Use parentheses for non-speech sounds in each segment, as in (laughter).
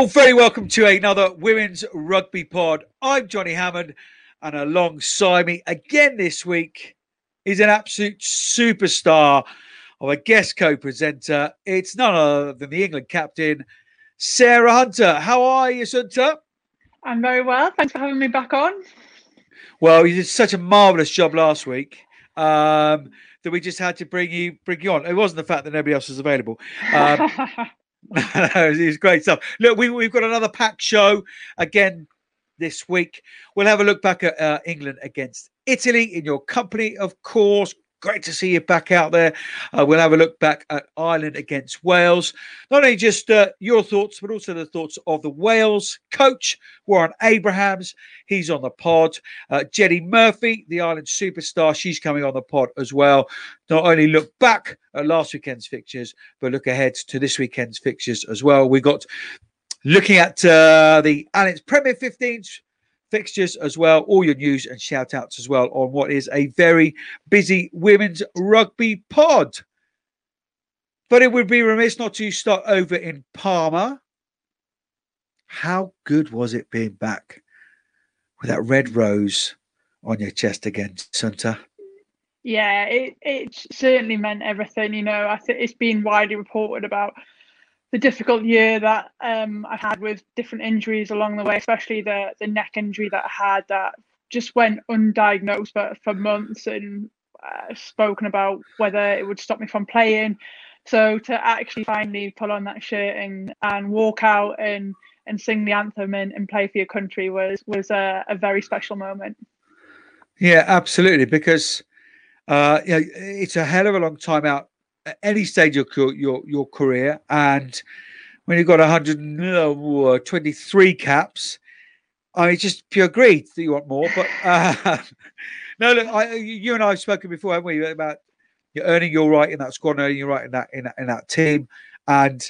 You're very welcome to another Women's Rugby Pod. I'm Johnny Hammond, and alongside me again this week is an absolute superstar of a guest co presenter. It's none other than the England captain, Sarah Hunter. How are you, Hunter? I'm very well. Thanks for having me back on. Well, you did such a marvellous job last week. Um, that we just had to bring you bring you on. It wasn't the fact that nobody else was available. Um, (laughs) (laughs) it's great stuff. Look, we, we've got another packed show again this week. We'll have a look back at uh, England against Italy in your company, of course. Great to see you back out there. Uh, we'll have a look back at Ireland against Wales. Not only just uh, your thoughts, but also the thoughts of the Wales coach, Warren Abrahams. He's on the pod. Uh, Jenny Murphy, the Ireland superstar, she's coming on the pod as well. Not only look back at last weekend's fixtures, but look ahead to this weekend's fixtures as well. We've got looking at uh, the Allianz Premier 15s fixtures as well, all your news and shout outs as well on what is a very busy women's rugby pod. But it would be remiss not to start over in Parma. How good was it being back with that red rose on your chest again, Santa? Yeah, it, it certainly meant everything. You know, I think it's been widely reported about the difficult year that um, I had with different injuries along the way, especially the the neck injury that I had that just went undiagnosed for, for months and uh, spoken about whether it would stop me from playing. So to actually finally pull on that shirt and, and walk out and, and sing the anthem and, and play for your country was was a, a very special moment. Yeah, absolutely. Because uh, you know, it's a hell of a long time out at any stage of your your, your career, and when you've got 123 caps, I mean, just pure greed that you want more. But uh, (laughs) no, look, I, you and I have spoken before, haven't we, about you're earning your right in that squad, earning your right in that in that, in that team, and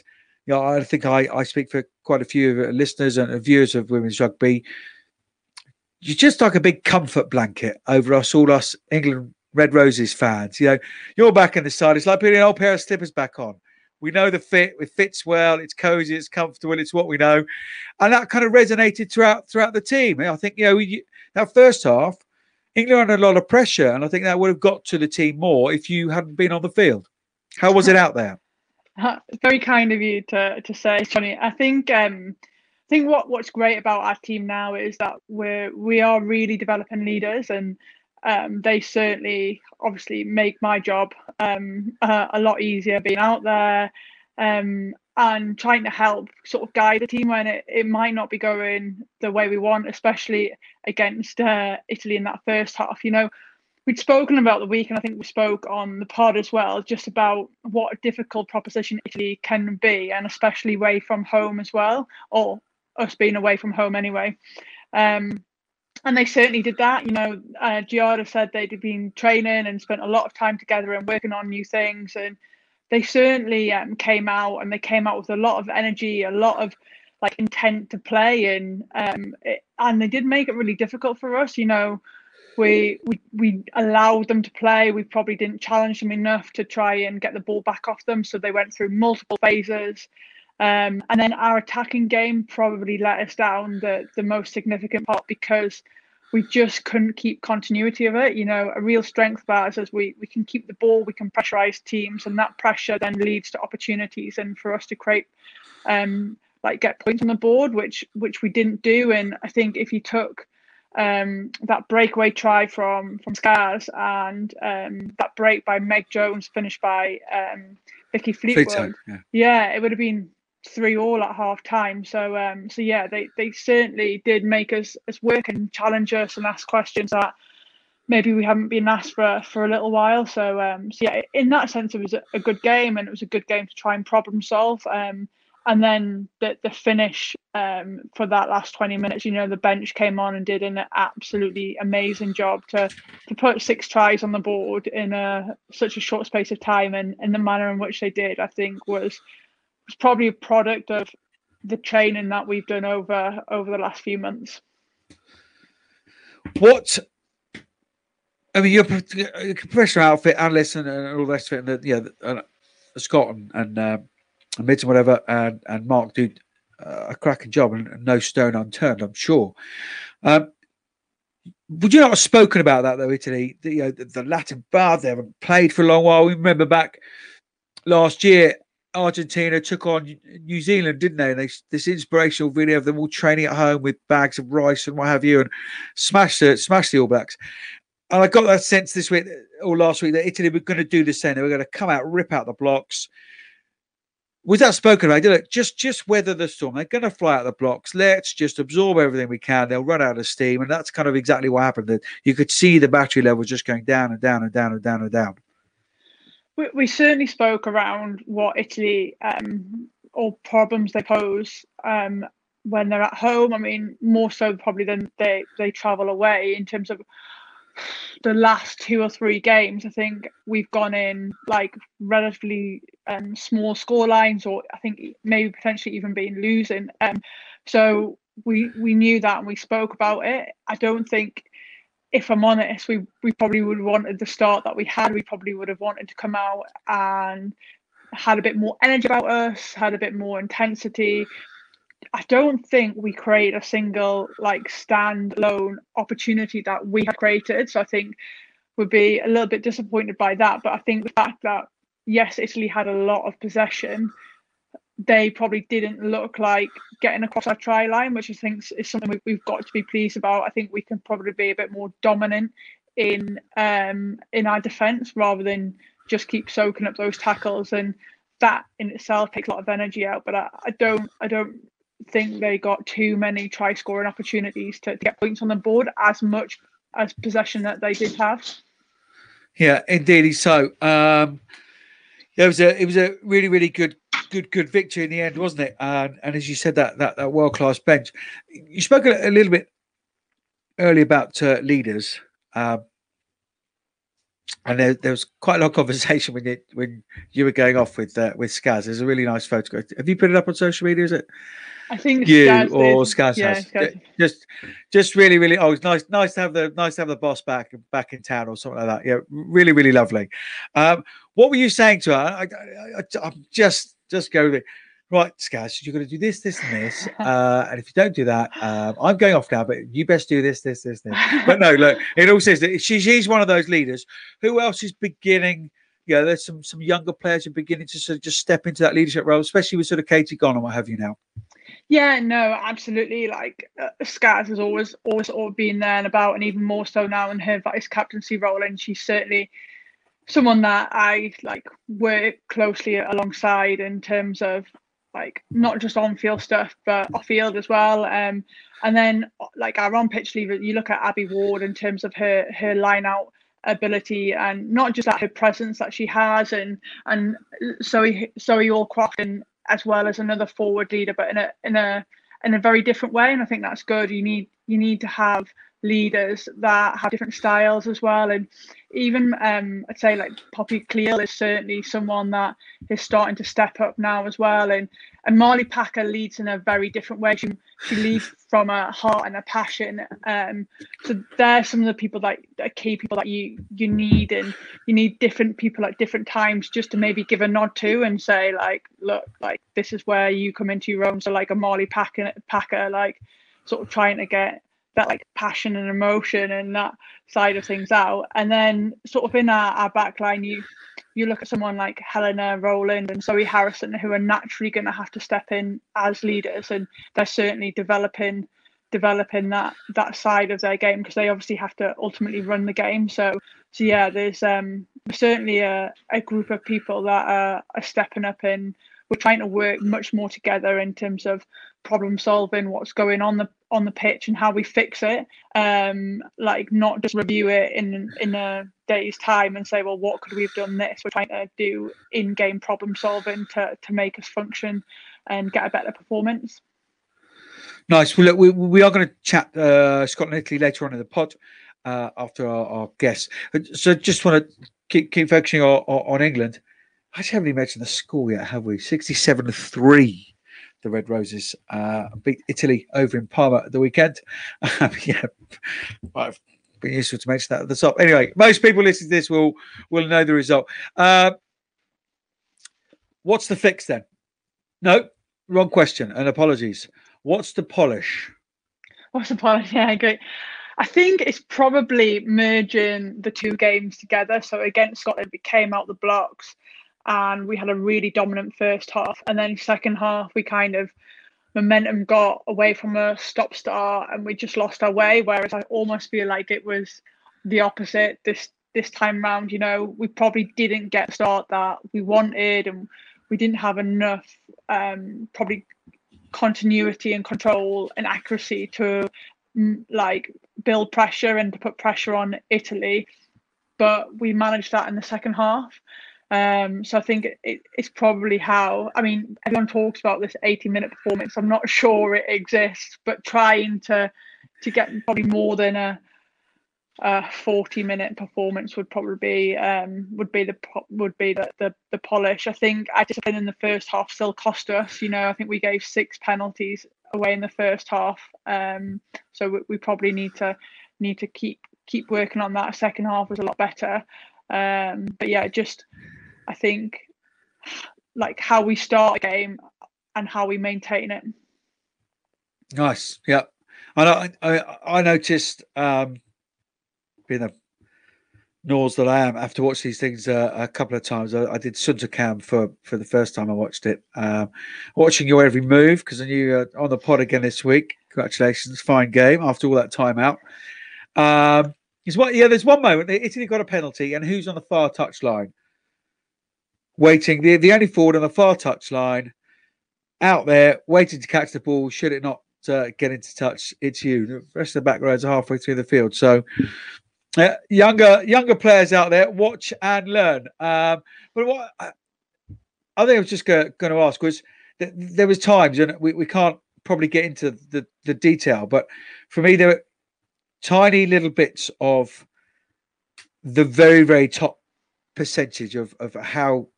you know, I think I, I speak for quite a few of listeners and viewers of women's rugby. You're just like a big comfort blanket over us, all us England Red Roses fans. You know, you're back in the side. It's like putting an old pair of slippers back on. We know the fit. It fits well. It's cozy. It's comfortable. It's what we know, and that kind of resonated throughout throughout the team. I think you know we, that first half, England had a lot of pressure, and I think that would have got to the team more if you hadn't been on the field. How was it out there? (laughs) Very kind of you to to say, Johnny. I think um, I think what what's great about our team now is that we're we are really developing leaders and um, they certainly obviously make my job um, uh, a lot easier being out there um, and trying to help sort of guide the team when it, it might not be going the way we want, especially against uh, Italy in that first half. You know, we'd spoken about the week, and I think we spoke on the pod as well, just about what a difficult proposition Italy can be, and especially away from home as well, or us being away from home anyway. Um, and they certainly did that. You know, uh, Giada said they'd been training and spent a lot of time together and working on new things, and they certainly um, came out and they came out with a lot of energy, a lot of like intent to play, and um, it, and they did make it really difficult for us. You know, we we we allowed them to play. We probably didn't challenge them enough to try and get the ball back off them, so they went through multiple phases. Um, and then our attacking game probably let us down the, the most significant part because we just couldn't keep continuity of it. You know, a real strength of ours is we, we can keep the ball, we can pressurize teams, and that pressure then leads to opportunities and for us to create um like get points on the board, which which we didn't do. And I think if you took um, that breakaway try from from Scars and um, that break by Meg Jones finished by um, Vicky Fleetwood, yeah. yeah, it would have been three all at half time. So um, so yeah, they they certainly did make us us work and challenge us and ask questions that maybe we haven't been asked for for a little while. So um, so yeah, in that sense, it was a, a good game and it was a good game to try and problem solve. Um, and then the the finish um, for that last 20 minutes, you know, the bench came on and did an absolutely amazing job to to put six tries on the board in a such a short space of time and, in the manner in which they did, I think was was probably a product of the training that we've done over over the last few months. What I mean, your professional outfit, analyst, and, and all the rest of it, and the, yeah, and, uh, Scott and and, uh, and Mids and whatever, and and Mark do a cracking job and, and no stone unturned, I'm sure. Um, would you not have spoken about that though, Italy? The, you know, the, the Latin Bar, they haven't played for a long while. We remember back last year, Argentina took on New Zealand, didn't they? They this inspirational video of them all training at home with bags of rice and what have you, and smashed it, smashed the All Blacks. And I got that sense this week or last week that Italy were going to do the same. They were going to come out, rip out the blocks. Was that spoken about? it. just just weather the storm. They're going to fly out the blocks. Let's just absorb everything we can. They'll run out of steam, and that's kind of exactly what happened. You could see the battery levels just going down and down and down and down and down we, we certainly spoke around what Italy um, or problems they pose um, when they're at home. I mean, more so probably than they they travel away in terms of the last two or three games. I think we've gone in like relatively um, small score lines, or I think maybe potentially even been losing. Um, so we we knew that and we spoke about it. I don't think if I'm honest, we we probably would have wanted the start that we had. We probably would have wanted to come out and had a bit more energy about us, had a bit more intensity. I don't think we create a single like standalone opportunity that we have created. So I think would be a little bit disappointed by that. But I think the fact that yes, Italy had a lot of possession, they probably didn't look like getting across our try line, which I think is something we, have got to be pleased about. I think we can probably be a bit more dominant in um, in our defence rather than just keep soaking up those tackles, and that in itself takes a lot of energy out. But I, I don't I don't think they got too many try scoring opportunities to, to get points on the board as much as possession that they did have. Yeah, indeed. So um, it was a it was a really really good good good victory in the end, wasn't it? And and as you said, that that, that world class bench. You spoke a, a, little bit earlier about uh, leaders, um, and there, there, was quite a lot of conversation when you when you were going off with uh, with Skaz. There's a really nice photograph. Have you put it up on social media? Is it? I think you Skaz or Skaz yeah, has. Skaz. Just, just really, really. Oh, it's nice, nice to have the nice to have the boss back back in town or something like that. Yeah, really, really lovely. Um, what were you saying to her? I, I, I'm just just go with it. Right, Skaz, you're going to do this, this, and this. Uh, and if you don't do that, um, I'm going off now, but you best do this, this, this, this. But no, look, it all says that she, she's one of those leaders. Who else is beginning? Yeah, there's some some younger players who are beginning to sort of just step into that leadership role, especially with sort of Katie gone and what have you now. Yeah, no, absolutely. Like uh, has always always always been there and about, and even more so now in her vice captaincy role. And she's certainly someone that I like work closely alongside in terms of like not just on field stuff but off field as well. Um, and then like our on pitch leader, you look at Abby Ward in terms of her her line out ability and not just that her presence that she has and and Zoe Zoe Aldcroft and as well as another forward leader, but in a in a in a very different way. And I think that's good. You need you need to have leaders that have different styles as well. And even um, I'd say like Poppy Cleall is certainly someone that is starting to step up now as well. And and Marlie Packer leads in a very different way. She she leads from a heart and a passion. Um, so they're some of the people that are key people that you you need, and you need different people at different times just to maybe give a nod to and say like, look, like this is where you come into your own. So like a Marlie Packer, Packer like sort of trying to get that like passion and emotion and that side of things out. And then sort of in our, our back line, you you look at someone like Helena Rowland and Zoe Harrison who are naturally going to have to step in as leaders, and they're certainly developing developing that that side of their game because they obviously have to ultimately run the game. So so yeah, there's um certainly a, a group of people that are, are stepping up and we're trying to work much more together in terms of problem solving what's going on the on the pitch and how we fix it. Um like not just review it in in a day's time and say well what could we have done this? We're trying to do in-game problem solving to to make us function and get a better performance. Nice. Well look we, we are going to chat uh scotland italy later on in the pod uh after our, our guests. So just want to keep keep focusing on, on england. I haven't even mentioned the score yet, have we? 67 3 the Red Roses uh, beat Italy over in Parma at the weekend. (laughs) Um, yeah, I've been useful to mention that at the top. Anyway, most people listening to this will will know the result. Uh, what's the fix then? No, wrong question, and apologies. What's the polish? What's the polish? (laughs) Yeah, great. I think it's probably merging the two games together. So against Scotland, we came out the blocks and we had a really dominant first half. And then second half, we kind of momentum got away from a stop start and we just lost our way. Whereas I almost feel like it was the opposite this this time round. You know, we probably didn't get start that we wanted and we didn't have enough um, probably continuity and control and accuracy to mm, like build pressure and to put pressure on Italy. But we managed that in the second half. Um, so I think it, it's probably how I mean everyone talks about this 80 minute performance. I'm not (laughs) sure it exists, but trying to to get probably more than a, a 40 minute performance would probably be um, would be the would be the, the the polish. I think our discipline in the first half still cost us. You know, I think we gave six penalties away in the first half. Um, so we, we probably need to need to keep keep working on that. Second half was a lot better. Um, but yeah, just I think like how we start a game and how we maintain it. Nice. Yeah. And I, I, I noticed, um, being a nose that I am, after watch these things uh, a couple of times, I, I did Cam for for the first time I watched it. Um, watching your every move because I knew were on the pod again this week. Congratulations, fine game after all that time out. Um, is what? Yeah, there's one moment Italy got a penalty, and who's on the far touch line? Waiting, the, the only forward on the far touch line, out there, waiting to catch the ball. Should it not uh, get into touch, it's you. The rest of the back rows are halfway through the field. So, uh, younger younger players out there, watch and learn. Um, but what I, I think I was just going to ask was there was times, and we, we can't probably get into the, the detail, but for me, there were tiny little bits of the very, very top percentage of, of how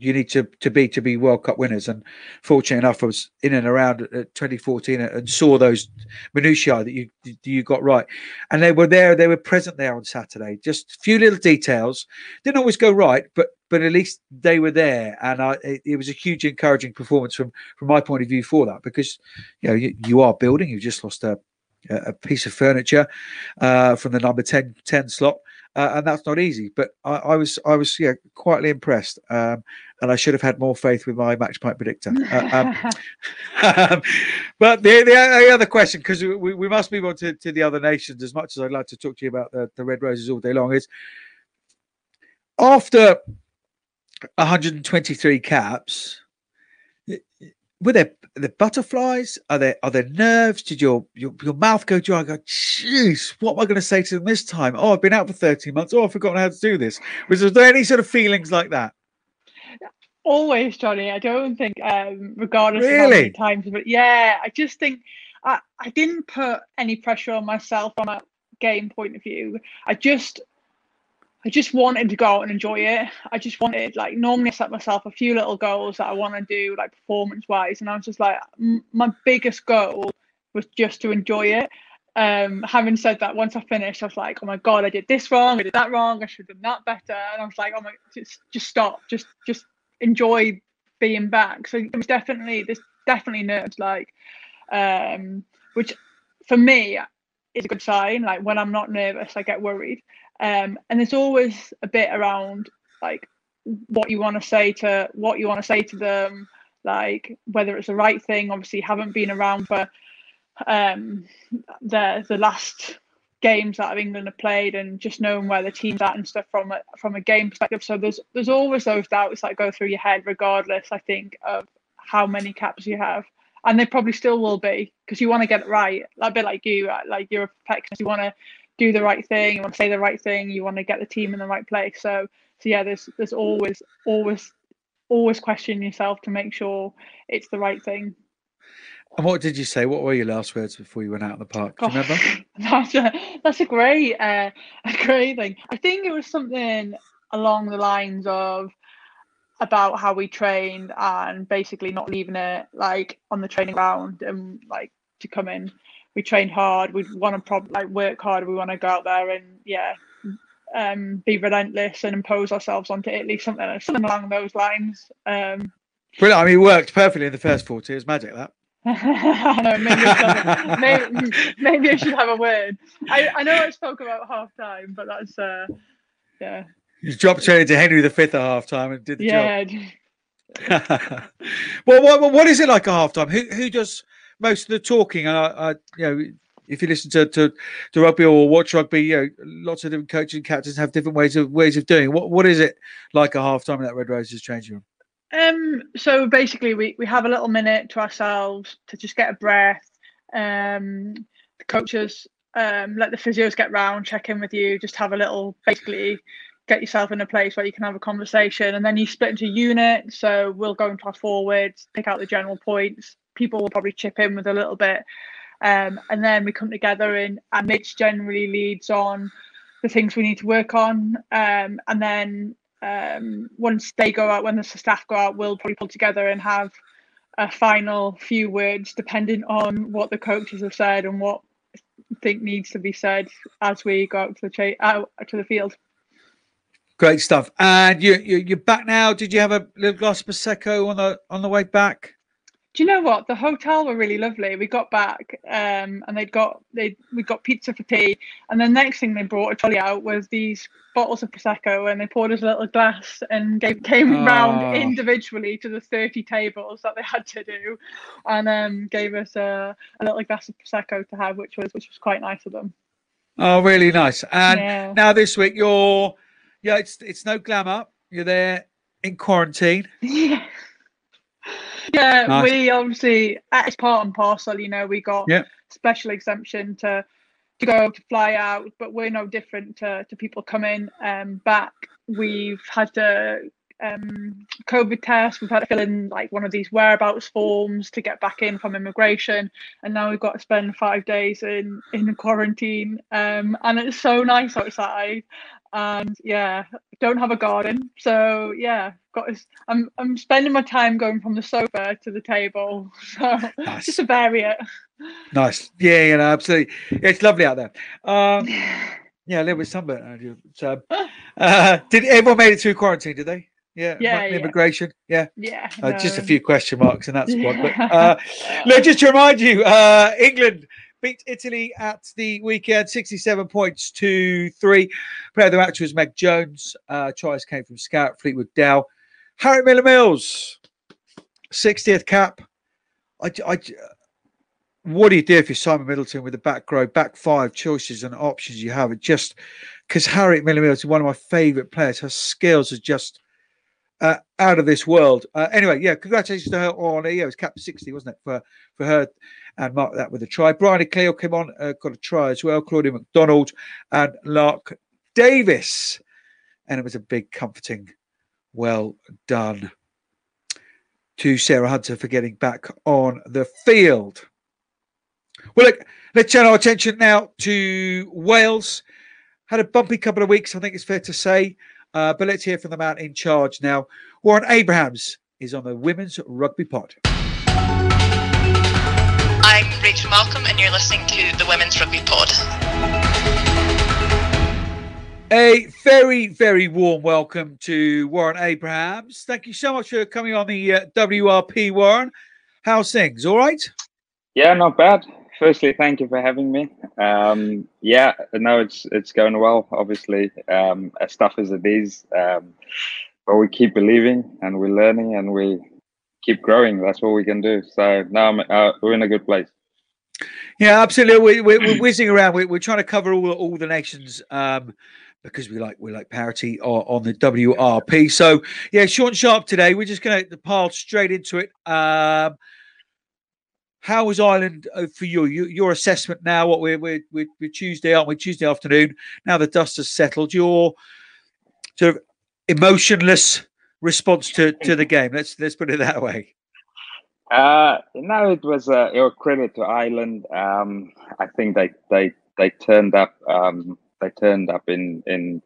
you need to to be to be World Cup winners. And fortunate enough, I was in and around 2014 and saw those minutiae that you you got right, and they were there. They were present there on Saturday. Just a few little details didn't always go right, but but at least they were there, and I, it, it, was a huge encouraging performance from from my point of view for that because you know you, you are building. You've just lost a a piece of furniture uh, from the number 10, 10 slot uh, and that's not easy. But I, I was I was yeah quietly impressed, um, and I should have had more faith with my match point predictor. Uh, um, (laughs) but the, the, the other question, because we, we must move on to, to the other nations as much as I'd like to talk to you about the, the Red Roses all day long, is after 123 caps were there the butterflies? Are there are there nerves? Did your your, your mouth go dry? I go, jeez, what am I going to say to them this time? Oh, I've been out for 13 months. Oh, I've forgotten how to do this. Was there any sort of feelings like that? Always, Johnny. I don't think, um, regardless really? of how many times, but yeah, I just think I, I didn't put any pressure on myself from a game point of view. I just I just wanted to go out and enjoy it. I just wanted, like, normally I set myself a few little goals that I want to do, like, performance wise. And I was just like, m- my biggest goal was just to enjoy it. Um, having said that, once I finished, I was like, oh my God, I did this wrong. I did that wrong. I should have done that better. And I was like, oh my, just, just stop. Just, just enjoy being back. So it was definitely, there's definitely nerves, like, um, which for me is a good sign. Like, when I'm not nervous, I get worried. Um, and there's always a bit around like what you want to say to what you want to say to them, like whether it's the right thing. Obviously, haven't been around for um, the the last games that England have played and just knowing where the team's at and stuff from a from a game perspective. So there's there's always those doubts that go through your head, regardless. I think of how many caps you have, and they probably still will be because you want to get it right. A bit like you, uh, like you're a perfectionist. You want to do the right thing, you want to say the right thing, you want to get the team in the right place. So so yeah, there's there's always always always question yourself to make sure it's the right thing. And what did you say? What were your last words before you went out of the park? Do you remember? (laughs) that's a that's a great uh, a great thing. I think it was something along the lines of about how we trained and basically not leaving it like on the training ground and like to come in we trained hard. We want to prob- like work hard. We want to go out there and yeah, um, be relentless and impose ourselves onto Italy. Something something along those lines. Um, Brilliant. I mean, it worked perfectly in the first 40. It was magic, that. (laughs) know, maybe, I (laughs) maybe, maybe I should have a word. I, I know I spoke about half time, but that's, uh, yeah. You dropped straight into Henry V at half time and did the yeah. job. (laughs) well, what, what is it like a half time? Who, who does most of the talking? I, I, you know, if you listen to, to, to rugby or watch rugby, you know, lots of different coaches and captains have different ways of ways of doing. What what is it like a half time in that Red Roses changing room? Um, so basically, we, we have a little minute to ourselves to just get a breath. Um, the coaches um, let the physios get round, check in with you, just have a little basically get yourself in a place where you can have a conversation, and then you split into units. So we'll go into our forwards, pick out the general points. People will probably chip in with a little bit, um, and then we come together. And, and Mitch generally leads on the things we need to work on, um, and then um, once they go out, when the staff go out, we'll probably pull together and have a final few words, depending on what the coaches have said and what I think needs to be said as we go out to the cha- out to the field. Great stuff. And you, you you're back now. Did you have a little glass of prosecco on the on the way back? Do you know what? The hotel were really lovely. We got back um, and they'd got they we got pizza for tea and the next thing they brought a trolley out was these bottles of prosecco and they poured us a little glass and gave, came oh. round individually to the 30 tables that they had to do and um, gave us a, a little glass of prosecco to have which was which was quite nice of them. Oh really nice. And yeah. now this week you're yeah it's it's no glamour. You're there in quarantine. (laughs) Yeah yeah, (laughs) nice. we obviously it's part and parcel. You know, we got yeah. special exemption to to go to fly out, but we're no different to, to people coming um, back. We've had to um, COVID test. We've had to fill in like one of these whereabouts forms to get back in from immigration, and now we've got to spend five days in in quarantine. Um, and it's so nice outside, and yeah, don't have a garden, so yeah, got this. I'm I'm spending my time going from the sofa to the table, (laughs) so nice. just to vary it. Nice, yeah, you know, absolutely. Yeah, it's lovely out there. Um, (sighs) yeah, a little bit sunburnt. So, uh, did everyone made it through quarantine? Did they? Yeah, yeah, immigration. Yeah, yeah. Uh, no. Just a few question marks in that squad. But (laughs) uh, look, just to remind you, uh, England beat Italy at the weekend, 67 points to three. Player of the match was Meg Jones. Uh, tries came from Scout Fleetwood Dow. Harry Millar Mills, 60th cap. I, I, what do you do if you're Simon Middleton with the back row, back five choices and options you have? It just because Harriet Millar Mills is one of my favourite players. Her skills are just uh, out of this world. Uh, anyway, yeah, congratulations to her on yeah, it was cap 60, wasn't it, for for her and mark that with a try. Bryony Cleall came on, uh, got a try as well. Claudia MacDonald and Lark Davies. And it was a big, comforting, well done to Sarah Hunter for getting back on the field. Well, look, let's turn our attention now to Wales. Had a bumpy couple of weeks, I think it's fair to say. Uh, but let's hear from the man in charge now. Warren Abrahams is on the Women's Rugby Pod. I'm Rachel Malcolm, and you're listening to the Women's Rugby Pod. A very, very warm welcome to Warren Abrahams. Thank you so much for coming on the uh, WRP, Warren. How's things? All right? Yeah, not bad. Firstly, thank you for having me. Um, yeah, no, it's it's going well. Obviously, um, as tough as it is, um, but we keep believing and we're learning and we keep growing. That's what we can do. So now uh, we're in a good place. Yeah, absolutely. We, are we're whizzing around. We're, we're trying to cover all all the nations um, because we like we like parity on, the WRP. So yeah, Sean Sharp today. We're just going to pile straight into it. Um, how was Ireland uh, for you? you? Your assessment now? What we're, we're we're, Tuesday, aren't we? Tuesday afternoon. Now the dust has settled. Your sort of emotionless response to to the game. Let's let's put it that way. Uh, no, it was a, a credit to Ireland. Um, I think they they they turned up. Um, they turned up in in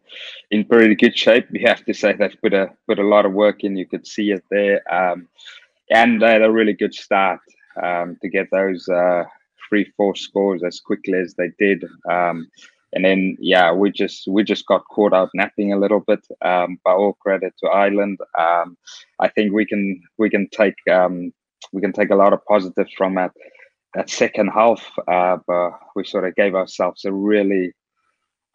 in pretty good shape. We have to say they've put a put a lot of work in. You could see it there, um, and they had a really good start um, to get those uh, three four scores as quickly as they did. Um, and then yeah, we just we just got caught out napping a little bit. Um, but all credit to Ireland. Um, I think we can we can take um, we can take a lot of positives from that that second half. Uh, but we sort of gave ourselves a really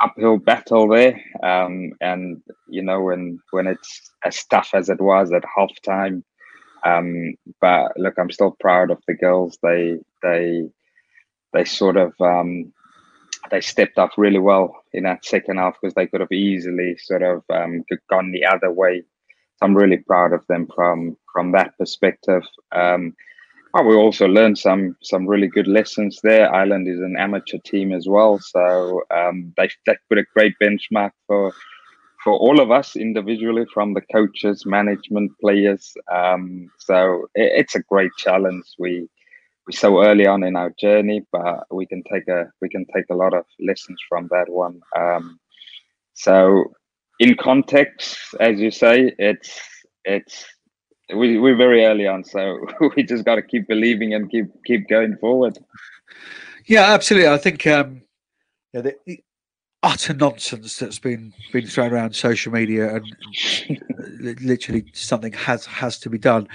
uphill battle there. Um, and you know when when it's as tough as it was at halftime. Um, but look, I'm still proud of the girls. They they they sort of um, they stepped up really well in that second half because they could have easily sort of um, gone the other way. So I'm really proud of them from from that perspective. Um, but we also learned some some really good lessons there. Ireland is an amateur team as well, so um, they they put a great benchmark for for all of us individually, from the coaches, management, players. Um, so it, it's a great challenge. We we're so early on in our journey, but we can take a we can take a lot of lessons from that one. Um, so, in context, as you say, it's it's we, we're very early on, so (laughs) we just got to keep believing and keep keep going forward. Yeah, absolutely. I think um, yeah, the utter nonsense that's been been thrown around social media and literally something has has to be done.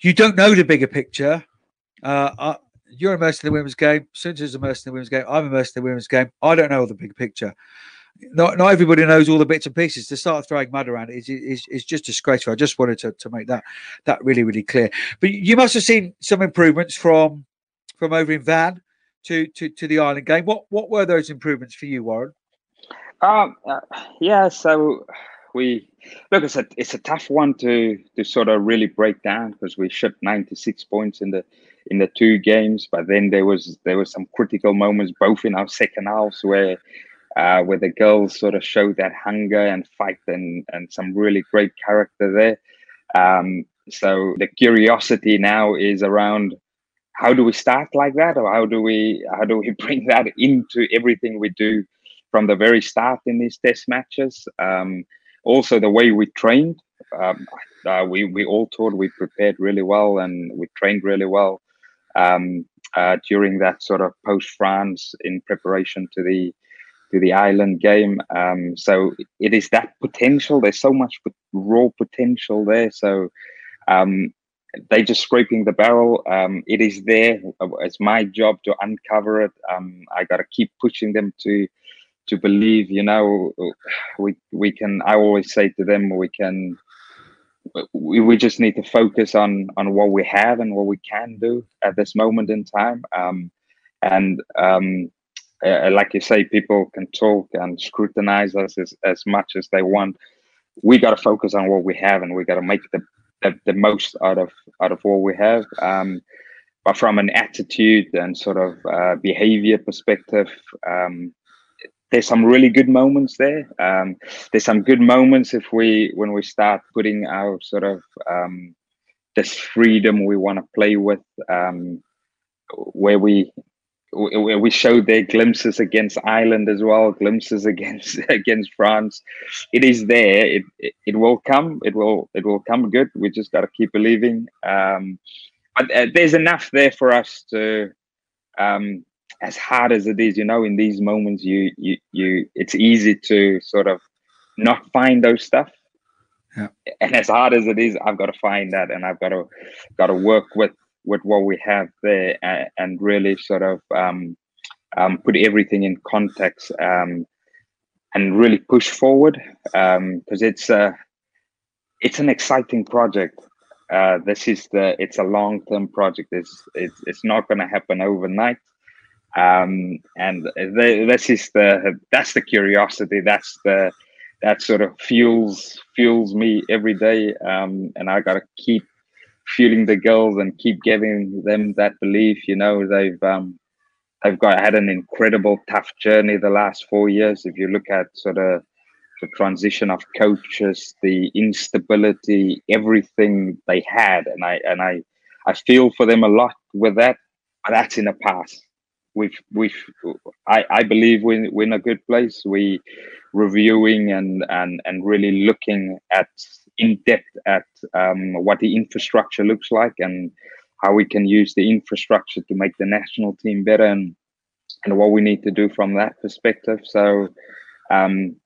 You don't know the bigger picture uh, I, you're immersed in the women's game. Sunja's immersed in the women's game. I'm immersed in the women's game. I don't know the big picture. Not, not everybody knows all the bits and pieces. To start throwing mud around is, is, is just disgraceful. I just wanted to, to make that that really really clear. But you must have seen some improvements from from over in Vannes to to, to the Ireland game. What what were those improvements for you, Warren? Um, uh, yeah, so we look. It's a it's a tough one to to sort of really break down because we shipped ninety six points in the in the two games. But then there was there was some critical moments both in our second halves where uh, where the girls sort of showed that hunger and fight and and some really great character there. Um, so the curiosity now is around how do we start like that or how do we how do we (laughs) bring that into everything we do from the very start in these test matches um, also the way we trained um, uh, we we all thought we prepared really well and we trained really well um, uh, during that sort of post France in preparation to the to the island game. Um, so it is that potential. There's so much raw potential there. So um, they just scraping the barrel. Um, it is there. It's my job to uncover it. Um, I got to keep pushing them to to believe. You know, we we can. I always say to them, we can we, we just need to focus on on what we have and what we can do at this moment in time um, and um, uh, like you say people can talk and scrutinize us as, as much as they want we got to focus on what we have and we got to make the, the, the most out of out of all we have um, but from an attitude and sort of uh, behavior perspective um, there's some really good moments there. Um, there's some good moments if we when we start putting our sort of um, this freedom we want to play with, um, where we we showed their glimpses against Ireland as well, glimpses against (laughs) against France. It is there. It, it, it will come. It will it will come good. We just got to keep believing. Um, but uh, there's enough there for us to um, as hard as it is, you know, in these moments, you you you, it's easy to sort of not find those stuff. Yeah. And as hard as it is, I've got to find that, and I've got to got to work with with what we have there, and, and really sort of um, um, put everything in context, um, and really push forward because um, it's a it's an exciting project. Uh, this is the it's a long term project. It's it's it's not going to happen overnight um, and the, this is the that's the curiosity that's the that sort of fuels fuels me every day um, and i gotta keep fueling the girls and keep giving them that belief you know they've um, they've got had an incredible tough journey the last four years if you look at sort of the transition of coaches the instability everything they had and i and i i feel for them a lot with that that's in the past we've we've I, I believe we're, we're in a good place. We reviewing and and and really looking at in depth at um, what the infrastructure looks like and how we can use the infrastructure to make the national team better and and what we need to do from that perspective. So um,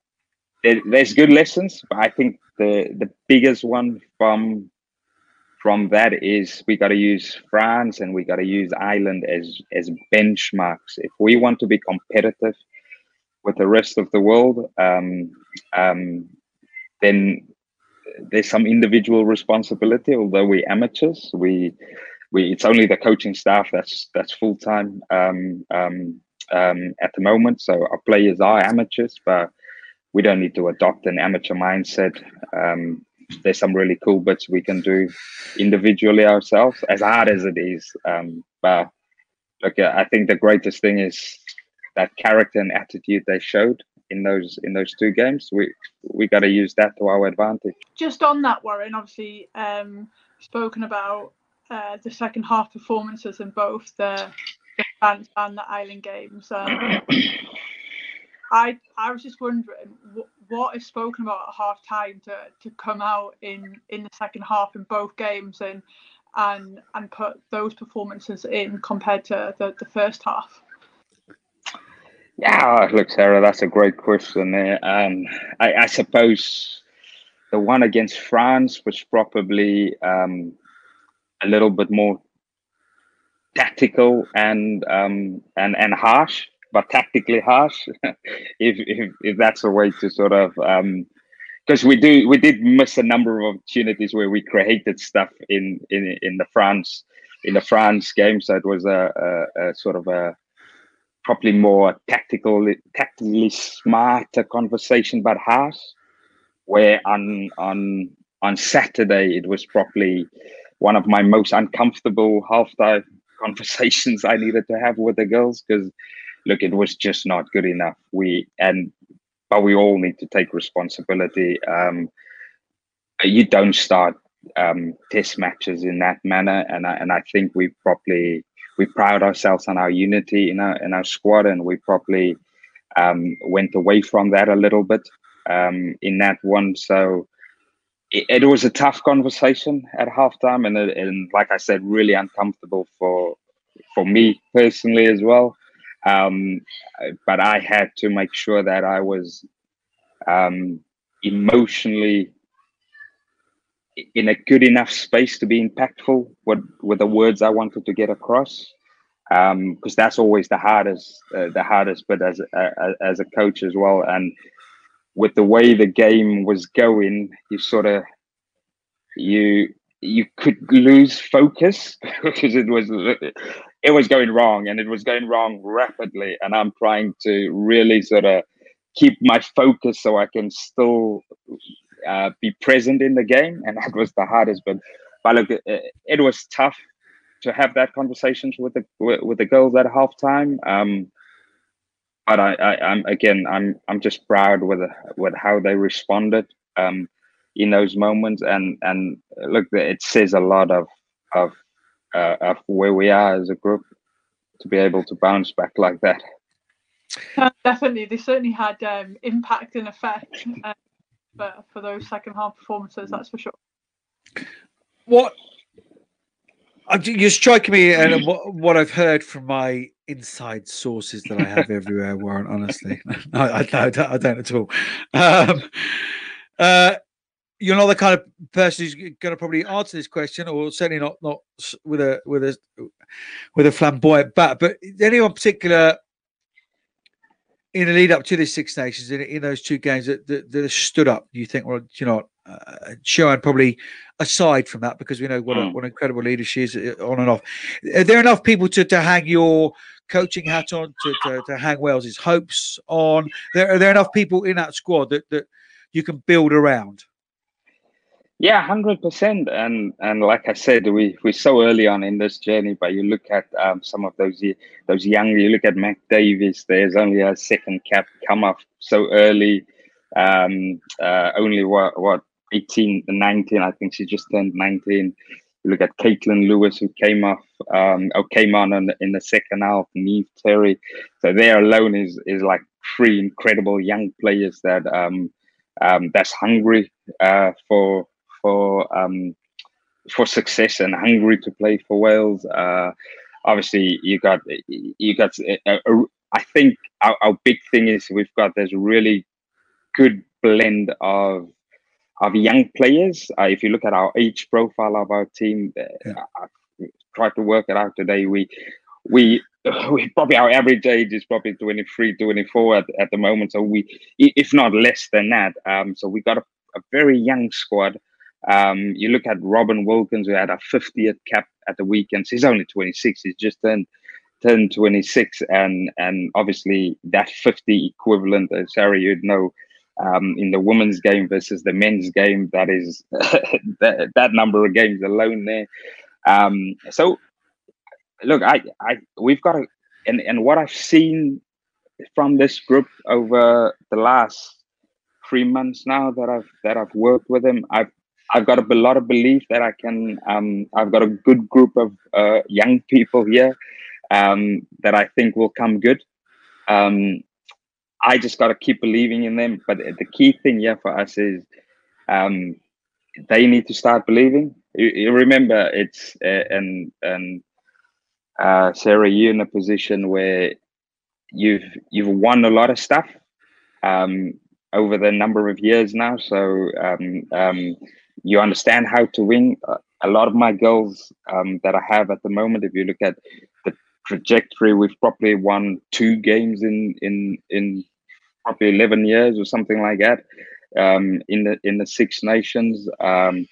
there, there's good lessons, but I think the the biggest one from from that is we got to use France and we got to use Ireland as as benchmarks if we want to be competitive with the rest of the world. Um, um, then there's some individual responsibility. Although we amateurs, we we it's only the coaching staff that's that's full time um, um, um, at the moment. So our players are amateurs, but we don't need to adopt an amateur mindset. Um, there's some really cool bits we can do individually ourselves, as hard as it is. Um, but look, I think the greatest thing is that character and attitude they showed in those in those two games. We we got to use that to our advantage. Just on that, Warren, obviously um, spoken about uh, the second half performances in both the, the and the Island games. Um, I I was just wondering what, what is spoken about at half time to, to come out in, in the second half in both games and and and put those performances in compared to the, the first half. Yeah, look, Sarah, that's a great question. Um, I, I suppose the one against France was probably um, a little bit more tactical and um, and and harsh, but tactically harsh, (laughs) if, if if that's a way to sort of because um, we do we did miss a number of opportunities where we created stuff in in in the France in the France game, so it was a, a, a sort of a probably more tactical, tactically smarter conversation, but harsh. Where on on on Saturday it was probably one of my most uncomfortable halftime (laughs) conversations I needed to have with the girls because look, it was just not good enough. We and but we all need to take responsibility. Um, you don't start um, test matches in that manner, and I, and I think we probably we pride ourselves on our unity in our in our squad, and we probably um, went away from that a little bit um, in that one. So it, it, was a tough conversation at halftime, and and like I said, really uncomfortable for for me personally as well. Um, but I had to make sure that I was um, emotionally in a good enough space to be impactful with with the words I wanted to get across. Because um, that's always the hardest, uh, the hardest bit as uh, as a coach as well. And with the way the game was going, you sort of you you could lose focus (laughs) because it was it was going wrong and it was going wrong rapidly. And I'm trying to really sort of keep my focus so I can still uh, be present in the game, and that was the hardest. But but look, it, was tough to have that conversations with the with, the girls at halftime. Um, but I, I, am again, I'm I'm just proud with with how they responded um, in those moments, and and look, it says a lot of of uh, of where we are as a group to be able to bounce back like that. Uh, definitely, they certainly had um, impact and effect. Uh, for, for those second half performances, that's for sure. What you're striking me, and what, what I've heard from my inside sources that I have (laughs) everywhere, Warren. Honestly, (laughs) I, I, I, don't, I, don't, at all. Um, uh, you're not the kind of person who's going to probably answer this question, or certainly not not with a with a with a flamboyant bat. But anyone particular in the lead up to the Six Nations in, in those two games that, that, that stood up? You think, well, you know, uh, Joanne probably aside from that because we know what, a, hmm. what an incredible leader she is uh, on and off. Are there enough people to, to hang your coaching hat on, to, to, to hang Wales's hopes on? There, are there enough people in that squad that, that you can build around? Yeah, hundred percent. And and like I said, we we're so early on in this journey. But you look at um, some of those those young. You look at Mac Davis. There's only a second cap come up so early. Um, uh, only what what 18, 19. I think she just turned nineteen. You look at Caitlin Lewis, who came off, um, or came on in the, in the second half. Niamh Terry. So there alone is is like three incredible young players that um, um, that's hungry uh, for for um, for success and hungry to play for Wales. Uh, obviously, you got you got a, a, I think our, our big thing is we've got this really good blend of of young players. Uh, if you look at our age profile of our team, uh, yeah. I, I tried to work it out today. We we (sighs) we probably our average age is probably 23 24 at, at the moment so we if not less than that um so we got a, a very young squad um you look at Robyn Wilkins who had a 50th cap at the weekend. he's only 26 he's just turned turned 26 and and obviously that 50 equivalent uh, sarah you'd know um, in the women's game versus the men's game that is (laughs) that, that number of games alone there um so look, I, I, we've got to, and and what I've seen from this group over the last three months now that I've that I've worked with them, I've I've got a lot of belief that I can. Um, I've got a good group of uh, young people here um, that I think will come good. Um, I just got to keep believing in them. But the key thing here for us is um, they need to start believing. You, you remember, it's uh, and and uh, Sarah, you're in a position where you've you've won a lot of stuff um, over the number of years now. So um, um, you understand how to win. Uh, a lot of my goals um, that I have at the moment, if you look at the trajectory, we've probably won two games in in in probably eleven years or something like that. Um, in the in the Six Nations. Um,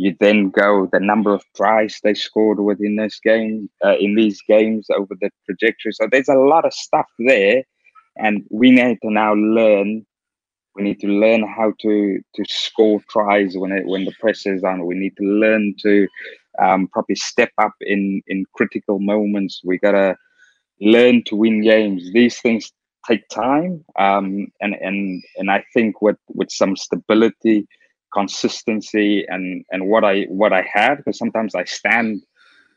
you then go the number of tries they scored within this game uh, in these games over the trajectory so there's a lot of stuff there and we need to now learn we need to learn how to to score tries when it when the pressure is on. We need to learn to um, probably step up in in critical moments. We gotta learn to win games. These things take time um, and and and i think with with some stability consistency and and what I what I had because sometimes I stand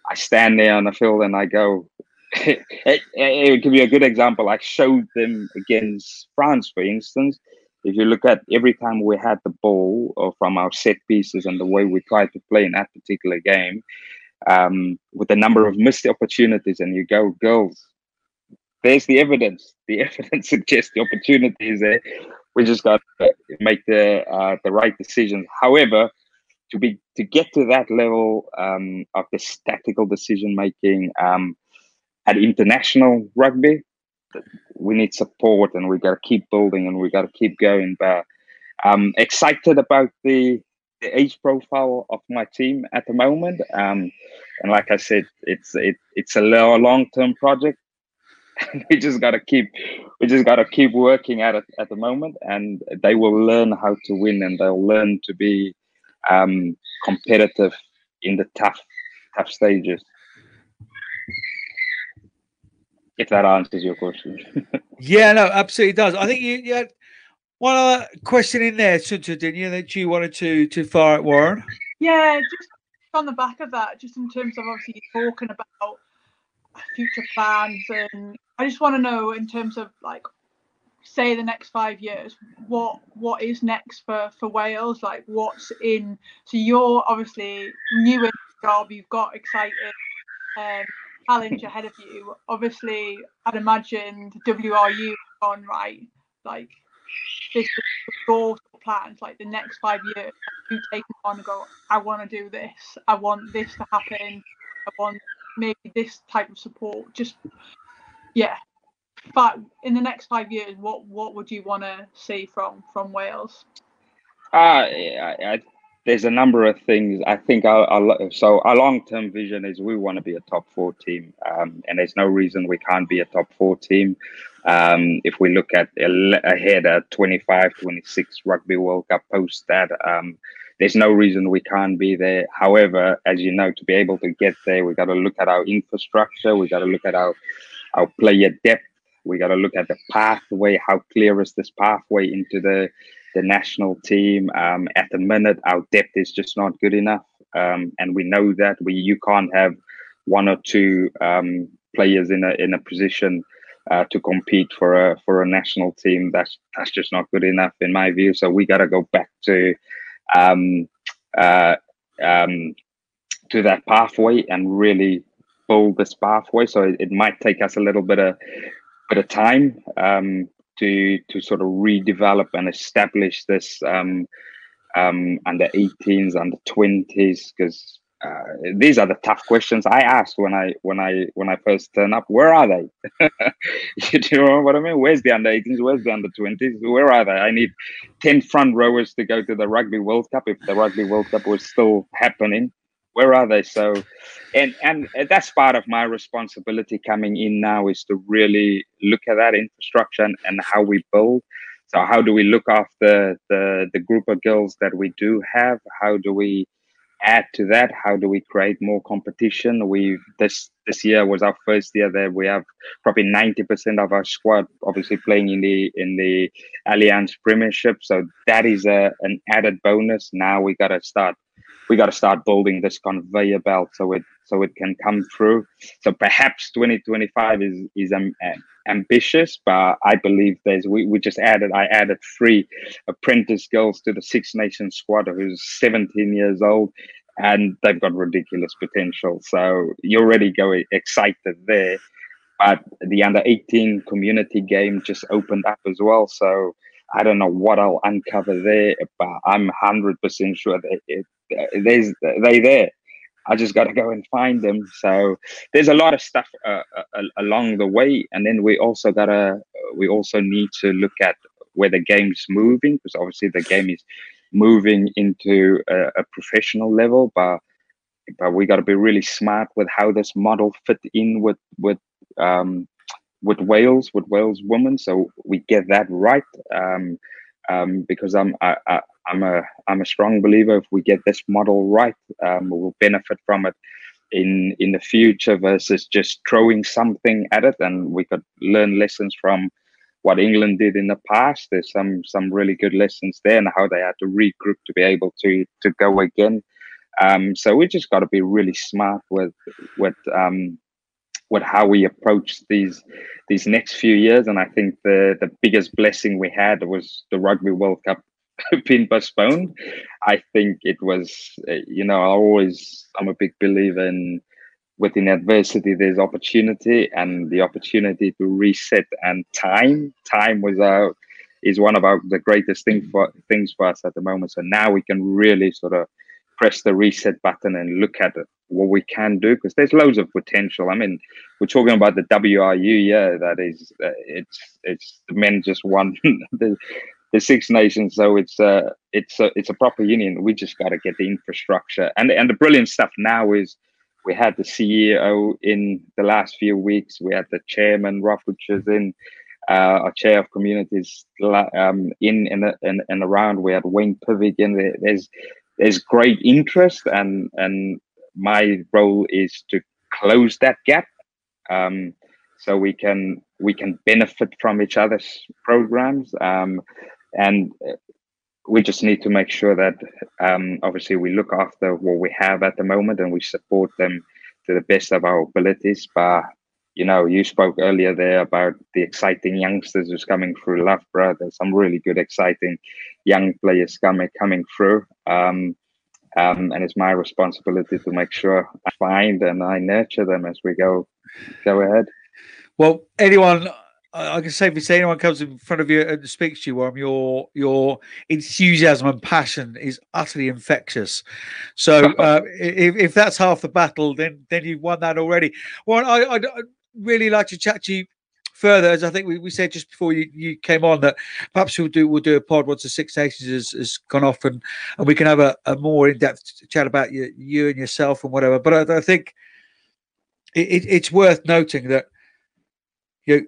I stand there on the field and I go it, it, it give you a good example. I showed them against France for instance if you look at every time we had the ball or from our set pieces and the way we tried to play in that particular game um, with the number of missed opportunities and you go girls there's the evidence (laughs) the evidence suggests the opportunity is there we just got to make the uh, the right decisions. However, to be to get to that level um, of this tactical decision making um, at international rugby, we need support, and we got to keep building, and we got to keep going. But I'm excited about the the age profile of my team at the moment. Um, and like I said, it's it, it's a long term project. (laughs) we just gotta keep we just gotta keep working at it at the moment and they will learn how to win and they'll learn to be um, competitive in the tough tough stages if that answers your question. (laughs) Yeah no absolutely does. I think you, you had one other question in there Sunta, didn't you that you wanted to to fire at warren? Yeah just on the back of that just in terms of obviously talking about future plans and I just want to know in terms of like say the next five years what what is next for for Wales? Like what's in so you're obviously new in the job you've got exciting um, challenge ahead of you. Obviously I'd imagined WRU on right like this goals plans like the next five years. You take on and go I want to do this. I want this to happen. I want maybe this type of support. Just yeah. But in the next five years what what would you want to see from from wales? Uh I, I, there's a number of things i think so our long-term vision is we want to be a top four team um, and there's no reason we can't be a top four team um, if we look at ahead at 25 26 rugby world cup post that um, there's no reason we can't be there. However, as you know, to be able to get there, we got to look at our infrastructure. We got to look at our our player depth. We got to look at the pathway. How clear is this pathway into the the national team? Um, at the minute, our depth is just not good enough, um, and we know that we you can't have one or two um, players in a in a position uh, to compete for a for a national team. That's that's just not good enough in my view. So we got to go back to um, uh, um, to that pathway and really build this pathway. So it, it, might take us a little bit of bit of time um, to to sort of redevelop and establish this um, um, under 18s, under 20s, because uh, these are the tough questions I ask when I when I when I first turn up. Where are they? (laughs) you know what I mean? Where's the under 18s? Where's the under 20s? Where are they? I need 10 front rowers to go to the Rugby World Cup if the Rugby World Cup was still happening. Where are they? So, and and that's part of my responsibility coming in now is to really look at that infrastructure and, and how we build. So, how do we look after the the group of girls that we do have? How do we add to that how do we create more competition we this this year was our first year that we have probably 90% of our squad obviously playing in the in the Allianz premiership so that is a an added bonus now we got to start we got to start building this conveyor belt so it so it can come through. So perhaps 2025 is is um, ambitious but i believe there's we, we just added i added three apprentice girls to the six nations squad who's 17 years old and they've got ridiculous potential. So you're already going excited there but the under 18 community game just opened up as well. So I don't know what I'll uncover there, but I'm hundred percent sure that it, there's they there. I just got to go and find them. So there's a lot of stuff uh, uh, along the way, and then we also gotta we also need to look at where the game's moving because obviously the game is moving into a, a professional level, but but we got to be really smart with how this model fit in with with um, with Wales with Wales women, so we get that right. Um, um, because I'm I, I, I'm a I'm a strong believer if we get this model right, um, we'll benefit from it in in the future versus just throwing something at it, and we could learn lessons from what England did in the past. There's some some really good lessons there, and how they had to regroup to be able to to go again. Um, so we just got to be really smart with with um, with how we approach these these next few years. And I think the the biggest blessing we had was the Rugby World Cup (laughs) being postponed. I think it was, uh, you know, I always I'm a big believer in within adversity there's opportunity and the opportunity to reset and time time was our is one of our the greatest thing for things for us at the moment so now we can really sort of press the reset button and look at it, what we can do because there's loads of potential. I mean, we're talking about the WRU, yeah, that is uh, it's it's the men just won (laughs) the the Six Nations, so it's a it's a it's a proper union. We just got to get the infrastructure and and the brilliant stuff now is we had the CEO in the last few weeks. We had the chairman Rob Richards in. Uh, our chair of communities um, in and, and, around. We had Wayne Pivac in there. There's there's great interest and and my role is to close that gap um, so we can we can benefit from each other's programs um, and we just need to make sure that um, obviously we look after what we have at the moment and we support them to the best of our abilities but you know, you spoke earlier there about the exciting youngsters who's coming through Loughborough. There's some really good, exciting young players coming coming through. Um, um, and it's my responsibility to make sure I find and I nurture them as we go go ahead. Well, anyone I can safely say anyone comes in front of you and speaks to you, Warren, your your enthusiasm and passion is utterly infectious. So (laughs) uh, if, if that's half the battle, then then you've won that already. Well, I, I, really like to chat to you further, as I think we, we said just before you, you came on, that perhaps we'll do we'll do a pod once the Six Nations has, has gone off, and, and we can have a, a more in depth chat about you you and yourself and whatever. But I, I think it, it's worth noting that you know,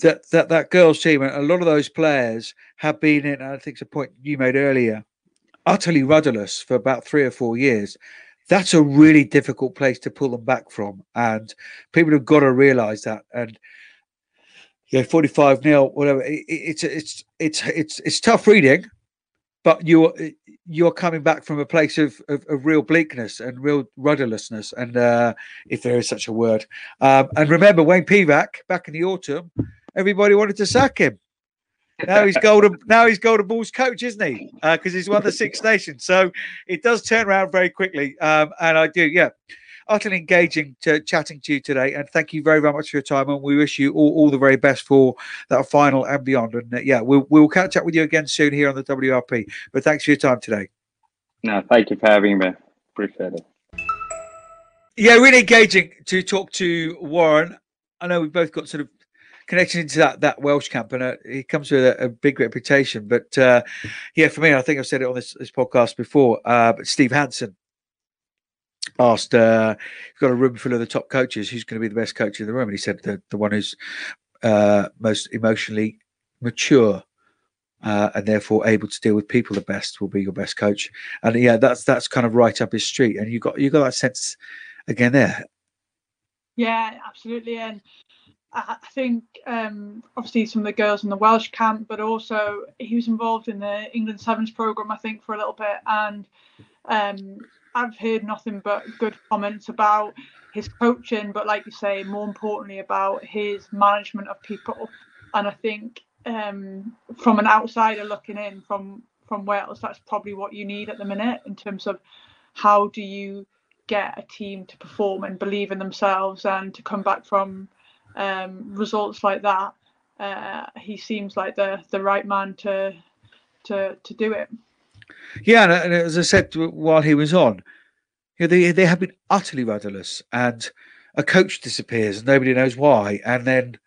that that that girls team and a lot of those players have been in. I think it's a point you made earlier, utterly rudderless for about three or four years that's a really difficult place to pull them back from. And people have got to realize that. And yeah, 45 nil, whatever. It, it's it's it's it's it's tough reading, but you're you're coming back from a place of, of, of real bleakness and real rudderlessness, and uh, if there is such a word. Um, and remember, Wayne Pivac back in the autumn, everybody wanted to sack him now he's golden. Now he's golden balls coach, isn't he? Because uh, he's won the Six (laughs) Nations. So it does turn around very quickly. Um, and I do, yeah. utterly engaging to chatting to you today, and thank you very, very much for your time. And we wish you all, all the very best for that final and beyond. And uh, yeah, we'll we'll catch up with you again soon here on the WRP. But thanks for your time today. No, thank you for having me. Appreciate it. Yeah, really engaging to talk to Warren. I know we've both got sort of connection into that that Welsh camp, and uh, he comes with a, a big reputation. But uh, yeah, for me, I think I've said it on this, this podcast before. Uh, but Steve Hansen asked, uh, "You've got a room full of the top coaches. Who's going to be the best coach in the room?" And he said the the one who's uh, most emotionally mature. Uh, and therefore able to deal with people the best will be your best coach, and yeah, that's that's kind of right up his street. And you got you got that sense again there. Yeah, absolutely, and I think um, obviously some of the girls in the Welsh camp, but also he was involved in the England Sevens program, I think, for a little bit. And um, I've heard nothing but good comments about his coaching, but like you say, more importantly about his management of people. And I think um, from an outsider looking in from from Wales, that's probably what you need at the minute in terms of how do you get a team to perform and believe in themselves and to come back from um, results like that, uh, he seems like the the right man to to to do it. Yeah, and, as I said while he was on, you know, they they have been utterly rudderless, and a coach disappears and nobody knows why, and then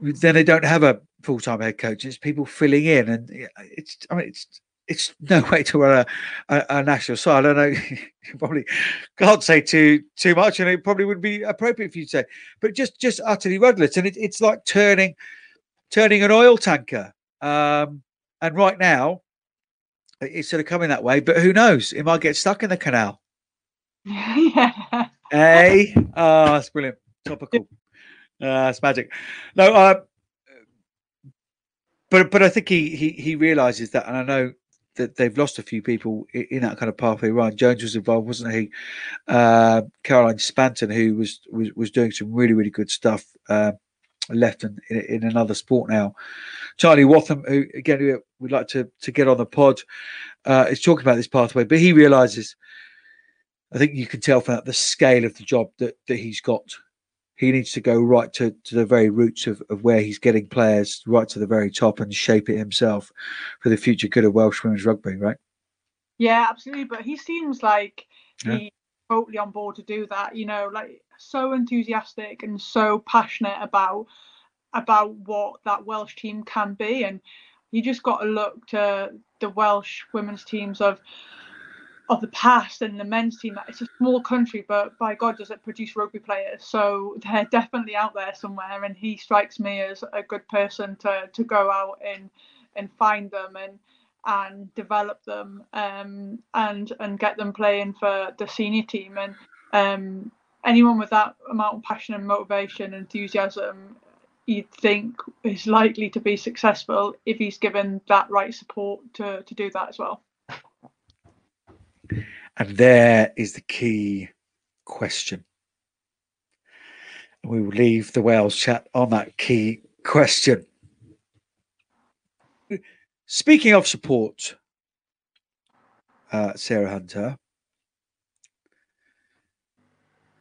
then they don't have a full time head coach. It's people filling in, and it's I mean it's it's no way to run a, a, a, national side. I don't know. (laughs) you probably can't say too too much, and it probably would be appropriate for you to say, but just just utterly rudderless, and it, it's like turning turning an oil tanker. Um, and right now, it's sort of coming that way, but who knows? It might get stuck in the canal. yeah. Hey, oh, that's brilliant. Topical. Uh, that's magic. No, uh, but but I think he he he realizes that, and I know that they've lost a few people in that kind of pathway. Ryan Jones was involved, wasn't he? Uh, Caroline Spanton, who was, was was doing some really really good stuff, uh, left in, in, another sport now. Charlie Watham, who again we'd like to to get on the pod, uh, is talking about this pathway, but he realizes. I think you can tell from that the scale of the job that, that he's got he needs to go right to, to the very roots of, of where he's getting players right to the very top and shape it himself for the future good of Welsh women's rugby, right? Yeah, absolutely. But he seems like yeah. he's totally on board to do that. You know, like so enthusiastic and so passionate about about what that Welsh team can be, and you just got to look to the Welsh women's teams of of the past and the men's team. It's a small country, but by God, does it produce rugby players? So (laughs) they're definitely out there somewhere. And he strikes me as a good person to to go out and and find them and and develop them um, and and get them playing for the senior team. And um, anyone with that amount of passion and motivation, and enthusiasm, you'd think is likely to be successful if he's given that right support to to do that as well. And there is the key question. We will leave the Wales chat on that key question. Speaking of support, uh, Sarah Hunter,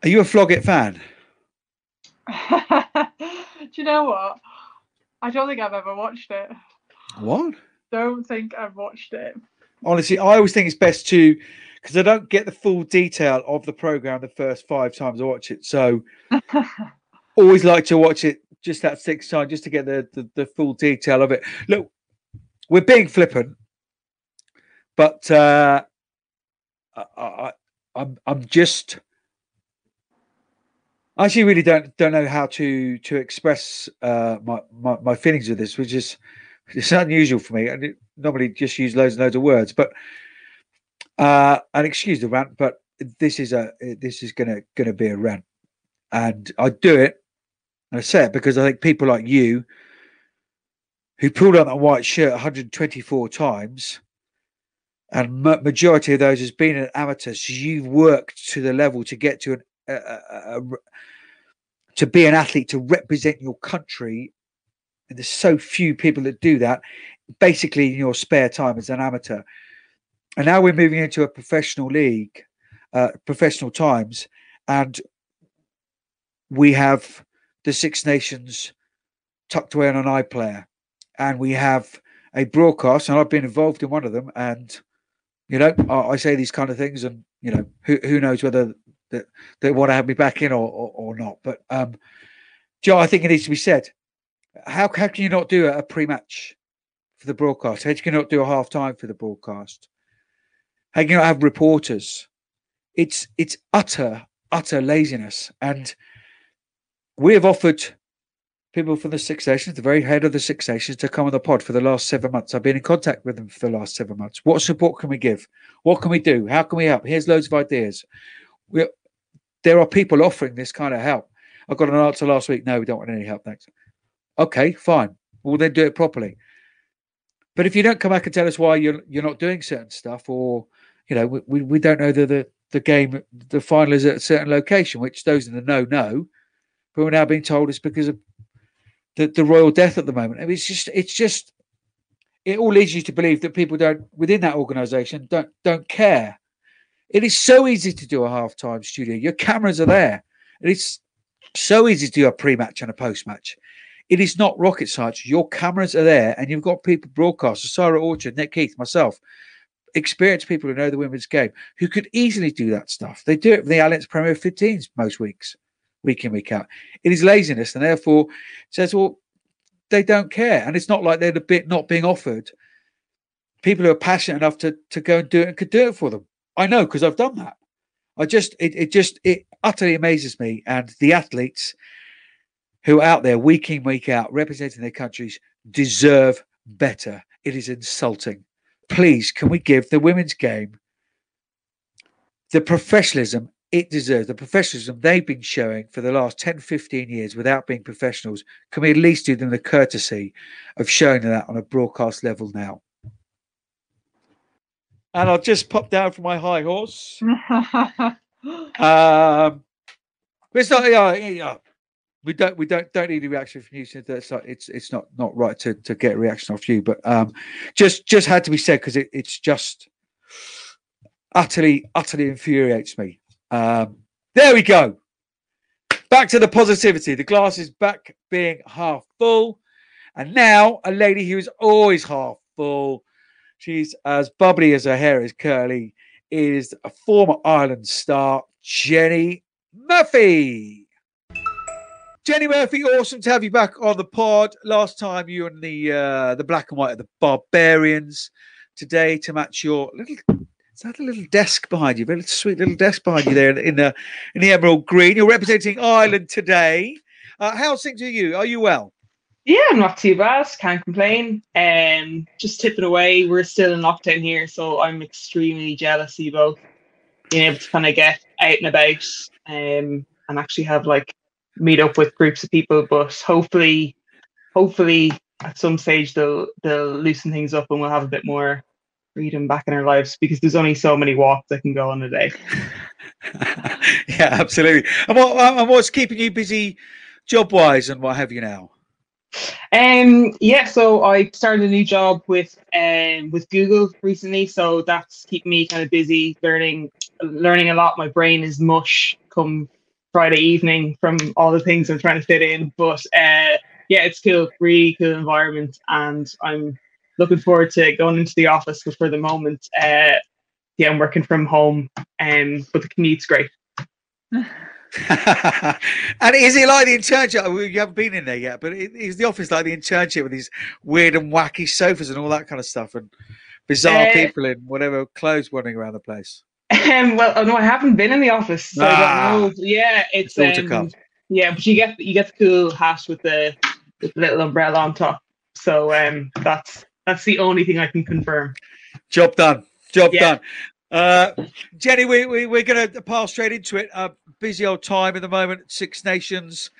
are you a Flog fan? (laughs) Do you know what? I don't think I've ever watched it. What? Don't think I've watched it honestly, I always think it's best to because I don't get the full detail of the program the first five times I watch it. So (laughs) always like to watch it just that sixth time just to get the, the, the full detail of it. Look, we're being flippant, but uh, I, I, I'm I'm just I actually really don't don't know how to to express uh, my, my, my feelings of this, which is it's unusual for me. I normally just use loads and loads of words, but uh, and excuse the rant, but this is a this is gonna gonna be a rant, and I do it. And I say it because I think people like you, who pulled on that white shirt 124 times, and majority of those has been an amateur, so you've worked to the level to get to an a, a, a, to be an athlete to represent your country and there's so few people that do that basically in your spare time as an amateur and now we're moving into a professional league uh, professional times, and we have the Six Nations tucked away on an iPlayer, and we have a broadcast, and I've been involved in one of them, and you know, I, I say these kind of things, and you know, who who knows whether that they want to have me back in or or, or not. But um, Joe, I think it needs to be said. How how can you not do a, pre-match for the broadcast? How can you not do a half time for the broadcast? How can you not have reporters? It's it's utter utter laziness, and we have offered people from the Six Nations, the very head of the Six Nations, to come on the pod for the last seven months. I've been in contact with them for the last seven months. What support can we give? What can we do? How can we help? Here's loads of ideas. We, there are people offering this kind of help. I got an answer last week. No, we don't want any help. Thanks. Okay, fine. We'll then do it properly. But if you don't come back and tell us why you're you're not doing certain stuff, or you know, we, we don't know the, the the game, the final is at a certain location, which those in the know know. But we're now being told it's because of the, the royal death at the moment. I mean, it's just it's just it all leads you to believe that people don't within that organization don't don't care. It is so easy to do a halftime studio. Your cameras are there. It is so easy to do a pre-match and a post-match. It is not rocket science. Your cameras are there, and you've got people broadcasters, Sara Orchard, Nick Keith, myself, experienced people who know the women's game, who could easily do that stuff. They do it for the Allianz Premier 15s most weeks week in, week out. It is laziness, and therefore says, well, they don't care. And it's not like they're the bit not being offered people who are passionate enough to to go and do it and could do it for them. I know because I've done that. I just it, it just it utterly amazes me and the athletes who are out there week in week out representing their countries deserve better. It is insulting. Please, can we give the women's game the professionalism it deserves the professionalism they've been showing for the last 10, 15 years without being professionals. Can we at least do them the courtesy of showing that on a broadcast level now? And I'll just pop down from my high horse. (laughs) um, it's not, yeah, yeah, we don't, we don't, don't need a reaction from you. So that's like, it's, it's not, not right to, to get a reaction off you, but um, just, just had to be said because it, it's just utterly, utterly infuriates me. Um, there we go. Back to the positivity. The glass is back being half full. And now a lady who is always half full. She's as bubbly as her hair is curly. Is a former Ireland star, Jenny Murphy. Jenny Murphy, awesome to have you back on the pod. Last time you and the uh, the black and white of the Barbarians. Today to match your little is that a little desk behind you? Very sweet little desk behind you there in the in the emerald green. You're representing Ireland today. Uh, how's things with you? Are you well? Yeah, I'm not too bad. Can't complain. Um, just tipping away. We're still in lockdown here, so I'm extremely jealous both being able to kind of get out and about um, and actually have like meet up with groups of people. But hopefully, hopefully at some stage they'll they'll loosen things up and we'll have a bit more freedom back in our lives because there's only so many walks I can go on a day. (laughs) yeah, absolutely. And, what, and what's keeping you busy job wise and what have you now? Um yeah, so I started a new job with um with Google recently, so that's keeping me kind of busy learning learning a lot. My brain is mush come Friday evening from all the things I'm trying to fit in. But uh yeah, it's cool, really cool environment and I'm looking forward to going into the office, but for the moment, uh, yeah, I'm working from home, um, but the commute's great. (laughs) and is it like the internship? You haven't been in there yet, but is the office like the internship with these weird and wacky sofas and all that kind of stuff and bizarre uh, people in whatever clothes running around the place? Um, well, oh, no, I haven't been in the office, so ah, I don't know. Yeah, it's, it's um, yeah, but you get you get the cool hat with the, with the little umbrella on top. So um, that's that's the only thing I can confirm. Job done. Job yeah. done. Uh, Jenny, we, we, we're going to pass straight into it. Uh, busy old time at the moment. Six Nations.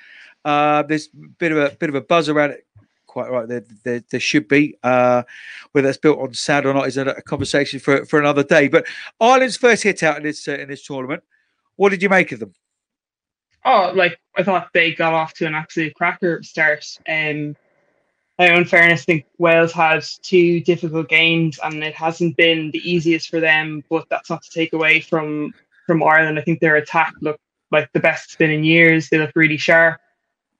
Uh, there's a bit of a bit of a buzz around it. Quite right. There, there, there should be. Uh, whether it's built on sand or not is a, a, conversation for for another day. But Ireland's first hit out in this uh, in this tournament. What did you make of them? Oh, like I thought they got off to an absolute cracker start. Um, in fairness, I think Wales had two difficult games and it hasn't been the easiest for them, but that's not to take away from from Ireland. I think their attack looked like the best it's been in years. They looked really sharp,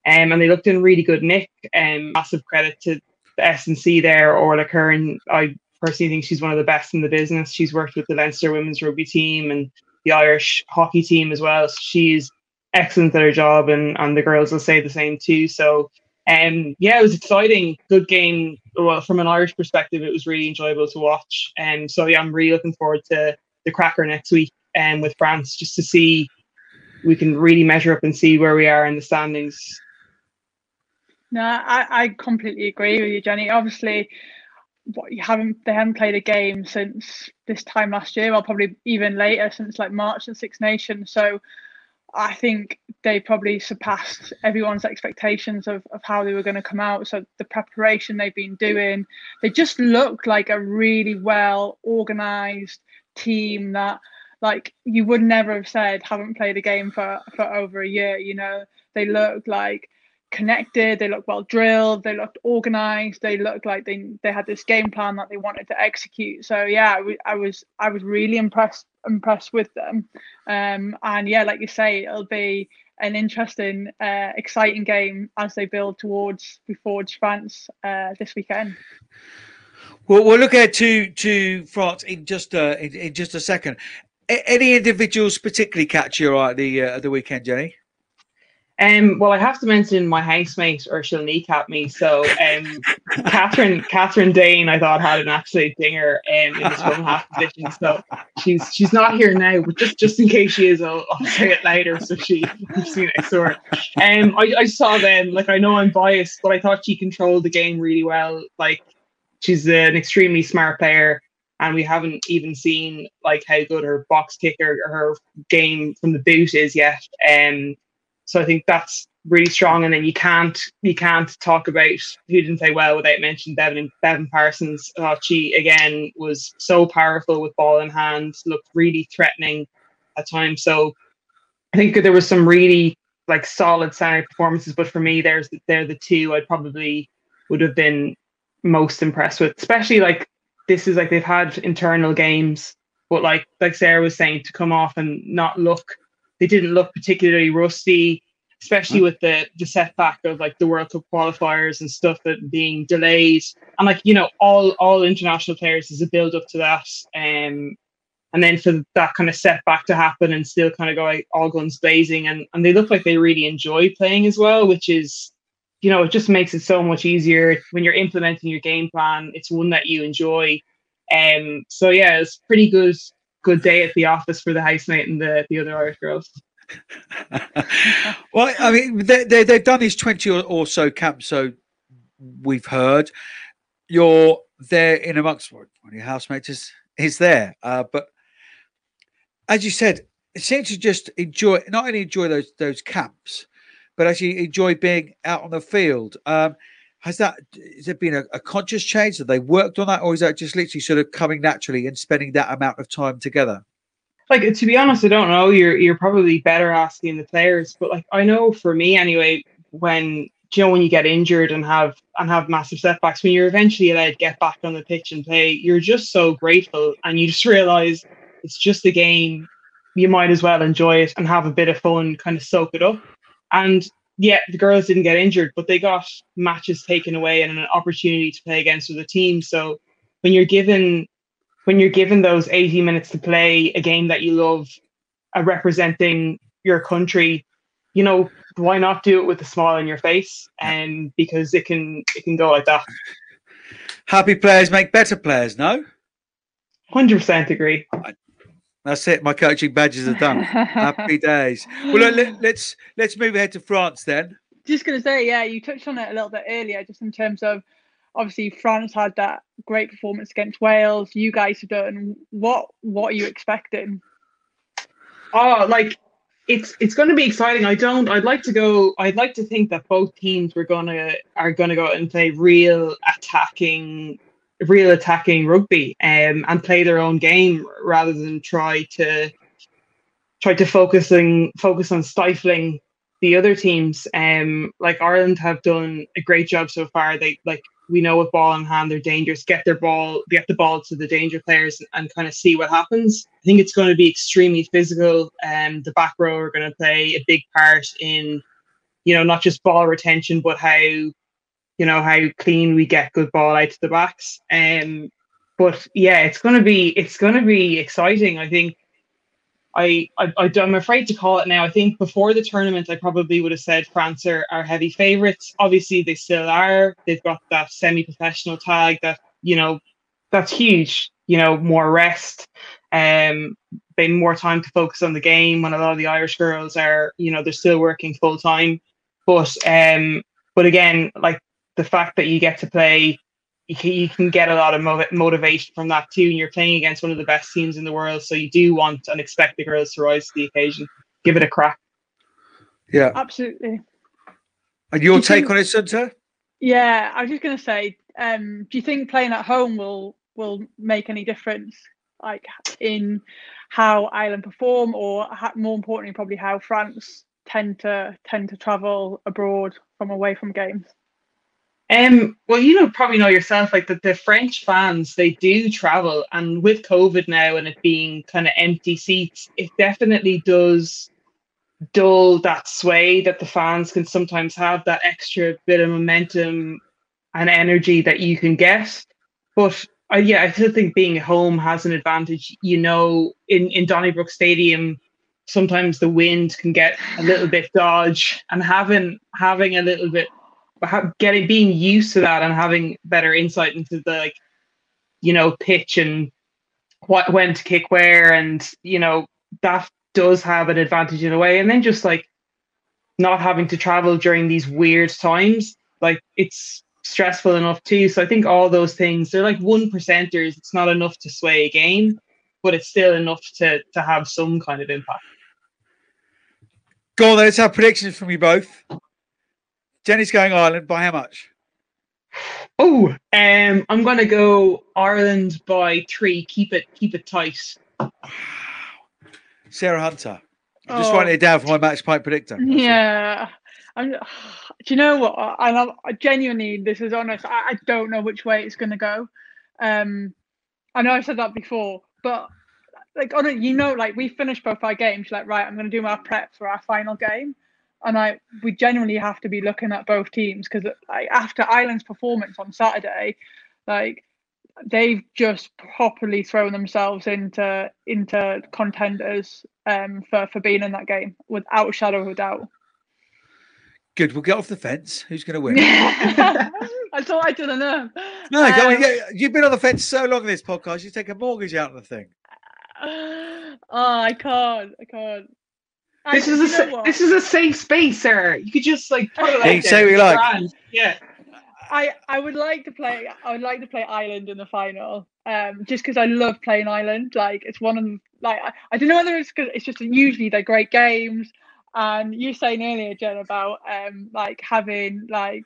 um, and they looked in really good nick. Um, massive credit to the S and C there, Orla Kern. I personally think she's one of the best in the business. She's worked with the Leinster women's rugby team and the Irish hockey team as well. So she's excellent at her job, and and the girls will say the same too. So. Um, yeah, it was exciting, good game. Well, from an Irish perspective, it was really enjoyable to watch. And um, so, yeah, I'm really looking forward to the cracker next week and um, with France, just to see we can really measure up and see where we are in the standings. No, I, I completely agree with you, Jenny. Obviously, what you haven't they haven't played a game since this time last year, or probably even later since like March and Six Nations. So I think they probably surpassed everyone's expectations of, of how they were going to come out. So the preparation they've been doing, they just look like a really well organized team that like you would never have said haven't played a game for for over a year you know they look like connected they look well drilled they looked organized they looked like they they had this game plan that they wanted to execute so yeah I, was i was really impressed impressed with them um and yeah like you say it'll be an interesting uh exciting game as they build towards before france uh this weekend well, we'll look at to to France in just a in, in just a second. A- any individuals particularly catch your eye at the uh, the weekend, Jenny? Um, well, I have to mention my housemate, or she'll kneecap me. So, um, Kathryn, Kathryn Dane, I thought had an absolute dinger um, in the scrum half position. So she's she's not here now, but just just in case she is, I'll, I'll say it later. So she see next door. Um, I, I saw them. Like I know I'm biased, but I thought she controlled the game really well. Like she's an extremely smart player and we haven't even seen like how good her box kicker her game from the boot is yet. Um, so I think that's really strong. And then you can't you can't talk about who didn't play well without mentioning Beibhinn Beibhinn Parsons. Oh, Thought she again was so powerful with ball in hand, looked really threatening at times. So I think there was some really like solid center performances, but for me, there's they're the two I'd probably would have been most impressed with, especially like this is like they've had internal games, but like like Sarah was saying, to come off and not look, they didn't look particularly rusty, especially with the the setback of like the World Cup qualifiers and stuff that being delayed, and like you know all all international players is a build up to that, um, and then for that kind of setback to happen and still kind of go like all guns blazing, and and they look like they really enjoy playing as well, which is you know, it just makes it so much easier when you're implementing your game plan. It's one that you enjoy. Um, so yeah, it's pretty good good day at the office for the housemate and the, the other Irish girls. (laughs) well, I mean, they, they, they've done these 20 or, or so camps, so we've heard. You're there in amongst one of your housemates is, is there. Uh, but as you said, it seems to just enjoy, not only enjoy those those camps, but actually enjoy being out on the field. Um, has that has there been a, a, conscious change? Have they worked on that, or is that just literally sort of coming naturally and spending that amount of time together? Like to be honest, I don't know. You're you're probably better asking the players, but like I know for me anyway, when you know when you get injured and have and have massive setbacks, when you're eventually allowed to get back on the pitch and play, you're just so grateful, and you just (laughs) realize it's just a game. You might as well enjoy it and have a bit of fun, kind of soak it up. And yeah, the girls didn't get injured, but they got matches taken away and an opportunity to play against other teams. So when you're given when you're given those 80 minutes to play a game that you love, uh, representing your country, you know, why not do it with a smile on your face? And because it can it can go like that. Happy players make better players, no? Hundred percent agree. That's it. My coaching badges are done. Happy (laughs) days. Well, let, let's let's move ahead to France then. Just going to say, yeah, you touched on it a little bit earlier, just in terms of obviously France had that great performance against Wales. You guys have done what? What are you expecting? Oh, like it's it's going to be exciting. I don't. I'd like to go. I'd like to think that both teams were gonna are gonna go and play real attacking real attacking rugby um, and play their own game rather than try to try to focus and focus on stifling the other teams. Um, like Ireland have done a great job so far. They like we know with ball in hand they're dangerous. Get their ball, get the ball to the danger players, and, and kind of see what happens. I think it's going to be extremely physical. Um, the back row are going to play a big part in, you know, not just ball retention, but how, you know, how clean we get good ball out to the backs. Um, but yeah, it's to be it's to be exciting. I think I, I, I'm afraid to call it now. I think before the tournament, I probably would have said France are, are heavy favourites. Obviously, they still are. They've got that semi-professional tag that you know that's huge. You know, more rest, um, they more time to focus on the game. When a lot of the Irish girls are, you know, they're still working full time. But um, but again, like the fact that you get to play you can, you can get a lot of motiv- motivation from that too. And you're playing against one of the best teams in the world, so you do want and expect the girls to rise to the occasion. Give it a crack. Yeah, absolutely. And your take think, on it, Sunta? Yeah, I was just going to say, um, do you think playing at home will will make any difference, like in how Ireland perform, or more importantly, probably how France tend to tend to travel abroad from away from games? Um, well, you know, probably know yourself, like that the French fans, they do travel, and with COVID now and it being kind of empty seats, it definitely does dull that sway that the fans can sometimes have that extra bit of momentum and energy that you can get. But uh, yeah, I still think being at home has an advantage. You know, in in Donnybrook Stadium, sometimes the wind can get a little bit dodge, and having having a little bit getting being used to that and having better insight into the like you know pitch and what when to kick where and you know that does have an advantage in a way. And then just like not having to travel during these weird times like it's stressful enough too. So i think all those things they're like one percenters. It's not enough to sway a game but it's still enough to to have some kind of impact. Go on let's have predictions from you both Jenny's going Ireland by how much? Oh, um, I'm going to go Ireland by three. Keep it, keep it tight. Sarah Hunter. I'm just oh. writing it down for my match point predictor. Yeah. I'm, do you know what? I, I genuinely, this is honest. I, I don't know which way it's going to go. Um, I know I said that before, but like on it, you know, like we finished both our games. Like, right, I'm going to do my prep for our final game and I we genuinely have to be looking at both teams because like, after Ireland's performance on Saturday, like they've just properly thrown themselves into into contenders um, for for being in that game without a shadow of a doubt. Good. We'll get off the fence. Who's going to win? (laughs) I thought I didn't know. No, um, you've been on the fence so long in this podcast. You take a mortgage out of the thing. (sighs) Oh, I can't. I can't. This is a this is a safe space, sir. You could just like put it like say we like. Yeah. I, I would like to play I would like to play Ireland in the final um just because I love playing Ireland like it's one of them like I, I don't know whether it's because it's just usually they're great games and you were saying earlier Jen about um like having like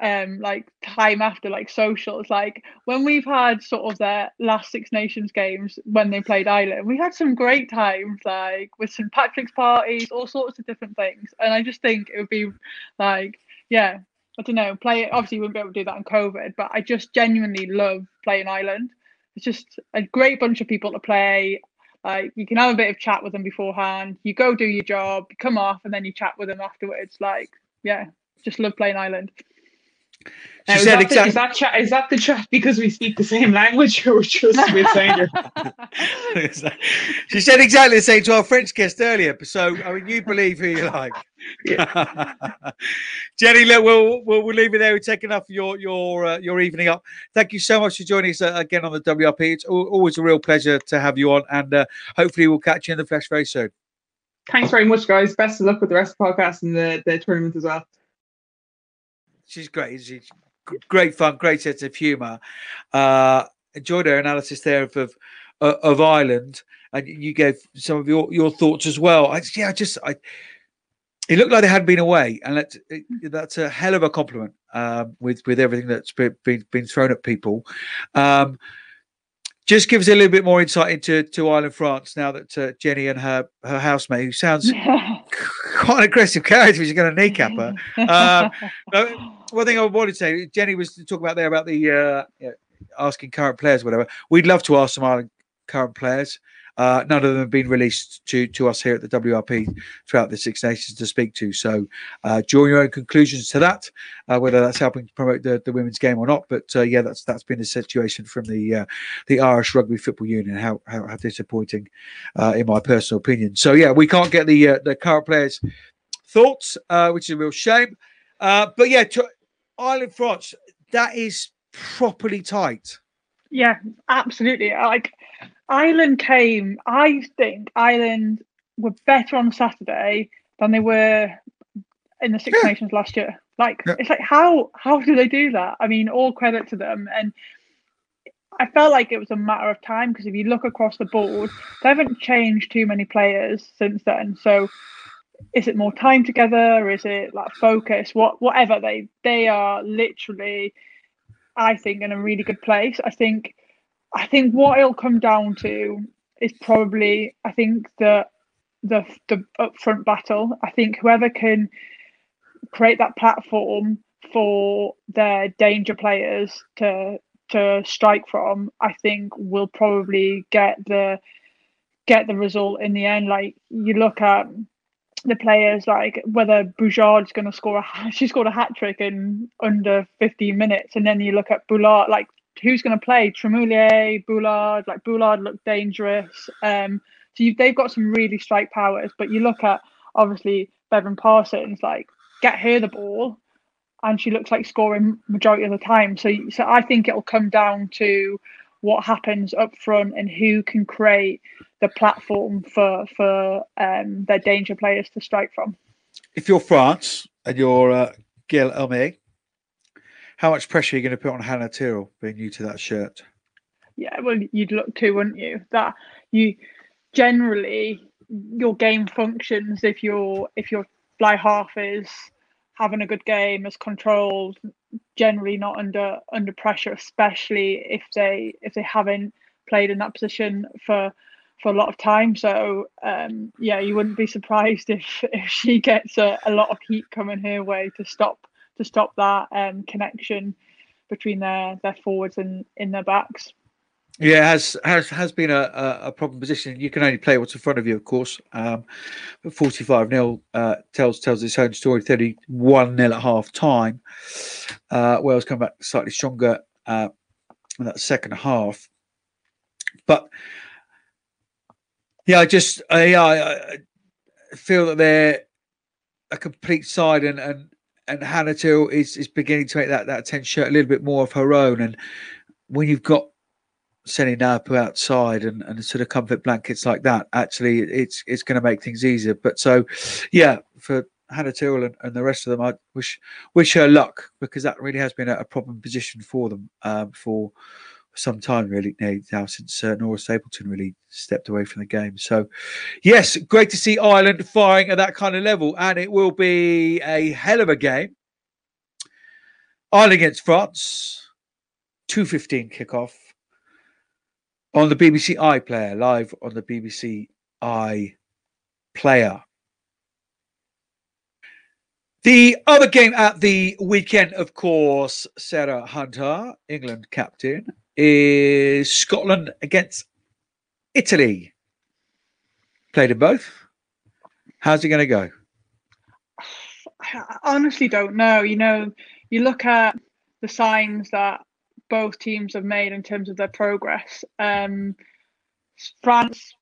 um like time after like socials. Like when we've had sort of their last six nations games when they played ireland we had some great times like with st patrick's parties all sorts of different things. And i just think it would be like yeah i don't know play it obviously you wouldn't be able to do that in covid but i just genuinely love playing ireland. It's just a great bunch of people to play. Like you can have a bit of chat with them beforehand. You go do your job come off and then you chat with them afterwards. Like yeah just love playing ireland she now, said exactly. Is that, chat, is that the chat because we speak the same language or just (laughs) with Sandra? she said exactly the same to our French guest earlier. So, I mean, you believe who you like. (laughs) Jenny, look, we'll, we'll, we'll leave it there. We've taken enough of your your uh, your evening up. Thank you so much for joining us uh, again on the WRP. It's always a real pleasure to have you on, and uh, hopefully we'll catch you in the flesh very soon. Thanks very much, guys. Best of luck with the rest of the podcast and the, the tournament as well she's great. She's great fun, great sense of humour. Uh, enjoyed her analysis there of of, of Ireland, and you gave some of your your thoughts as well. I, yeah, I just I. It looked like they hadn't been away, and that's that's a hell of a compliment um, with with everything that's been been, been thrown at people. Um, just give us a little bit more insight into to Ireland France now that uh, Jenny and her her housemate, who sounds (laughs) quite an aggressive character. She's going to kneecap her. (laughs) Um, one thing I wanted to say, Jenny was talking about there about the uh, asking current players, whatever. We'd love to ask some Ireland current players. Uh, none of them have been released to, to us here at the WRP throughout the Six Nations to speak to. So, uh, draw your own conclusions to that, uh, whether that's helping to promote the, the women's game or not. But uh, yeah, that's that's been the situation from the uh, the Irish Rugby Football Union. How how, how disappointing, uh, in my personal opinion. So yeah, we can't get the the current players' thoughts, which is a real shame. but yeah, Ireland France, that is properly tight. Yeah, absolutely. Like Ireland came, I think Ireland were better on Saturday than they were in the Six yeah. Nations last year. Like yeah. it's like how how do they do that? I mean, all credit to them. And I felt like it was a matter of time because if you look across the board, they haven't changed too many players since then. So is it more time together? Is it like focus? What whatever they they are literally, I think, in a really good place. I think I think what it'll come down to is probably I think the the the upfront battle. I think whoever can create that platform for their danger players to to strike from, I think will probably get the get the result in the end. Like you look at the players, like whether Boujard's going to score a (laughs) she scored a hat trick in under 15 minutes, and then you look at Boulard, like who's going to play Trémoulière, Boulard. Like Boulard looked dangerous. Um, so you, they've got some really strike powers. But you look at obviously Beibhinn Parsons, like get her the ball, and she looks like scoring majority of the time. So so I think it'll come down to what happens up front and who can create the platform for for um, their danger players to strike from. If you're France and you're uh, Gaëlle Hermet, how much pressure are you going to put on Hannah Tyrrell being new to that shirt? Yeah, well, you'd look to, wouldn't you? That you generally your game functions if your if your fly half is having a good game, is controlled, generally not under under pressure, especially if they if they haven't played in that position for for a lot of time. So um, yeah, you wouldn't be surprised if (laughs) if she gets a, a lot of heat coming her way to stop to stop that um, connection between their their forwards and in their backs. Yeah, has has has been a, a, problem position. You can only play what's in front of you, of course. Um, but forty five 0 uh, tells tells its own story. Thirty one 0 at half time. Uh, Wales come back slightly stronger uh, in that second half, but yeah, I just I, I feel that they're a complete side and and and Hannah Tyrrell is is beginning to make that that 10 shirt a little bit more of her own. And when you've got Sene Naoupu outside and, and sort of comfort blankets like that, actually it's it's going to make things easier. But so, yeah, for Hannah Tyrrell and, and, the rest of them, I wish wish her luck because that really has been a, a problem position for them um, for some time really now since uh, Nora Stapleton really stepped away from the game. So, yes, great to see Ireland firing at that kind of level, and it will be a hell of a game. Ireland against France, two fifteen kickoff on the BBC iPlayer live on the BBC iPlayer. The other game at the weekend, of course, Sarah Hunter, England captain, is Scotland against Italy. Played in both. How's it going to go? (sighs) I honestly don't know. You know, you look at the signs that both teams have made in terms of their progress. Um, France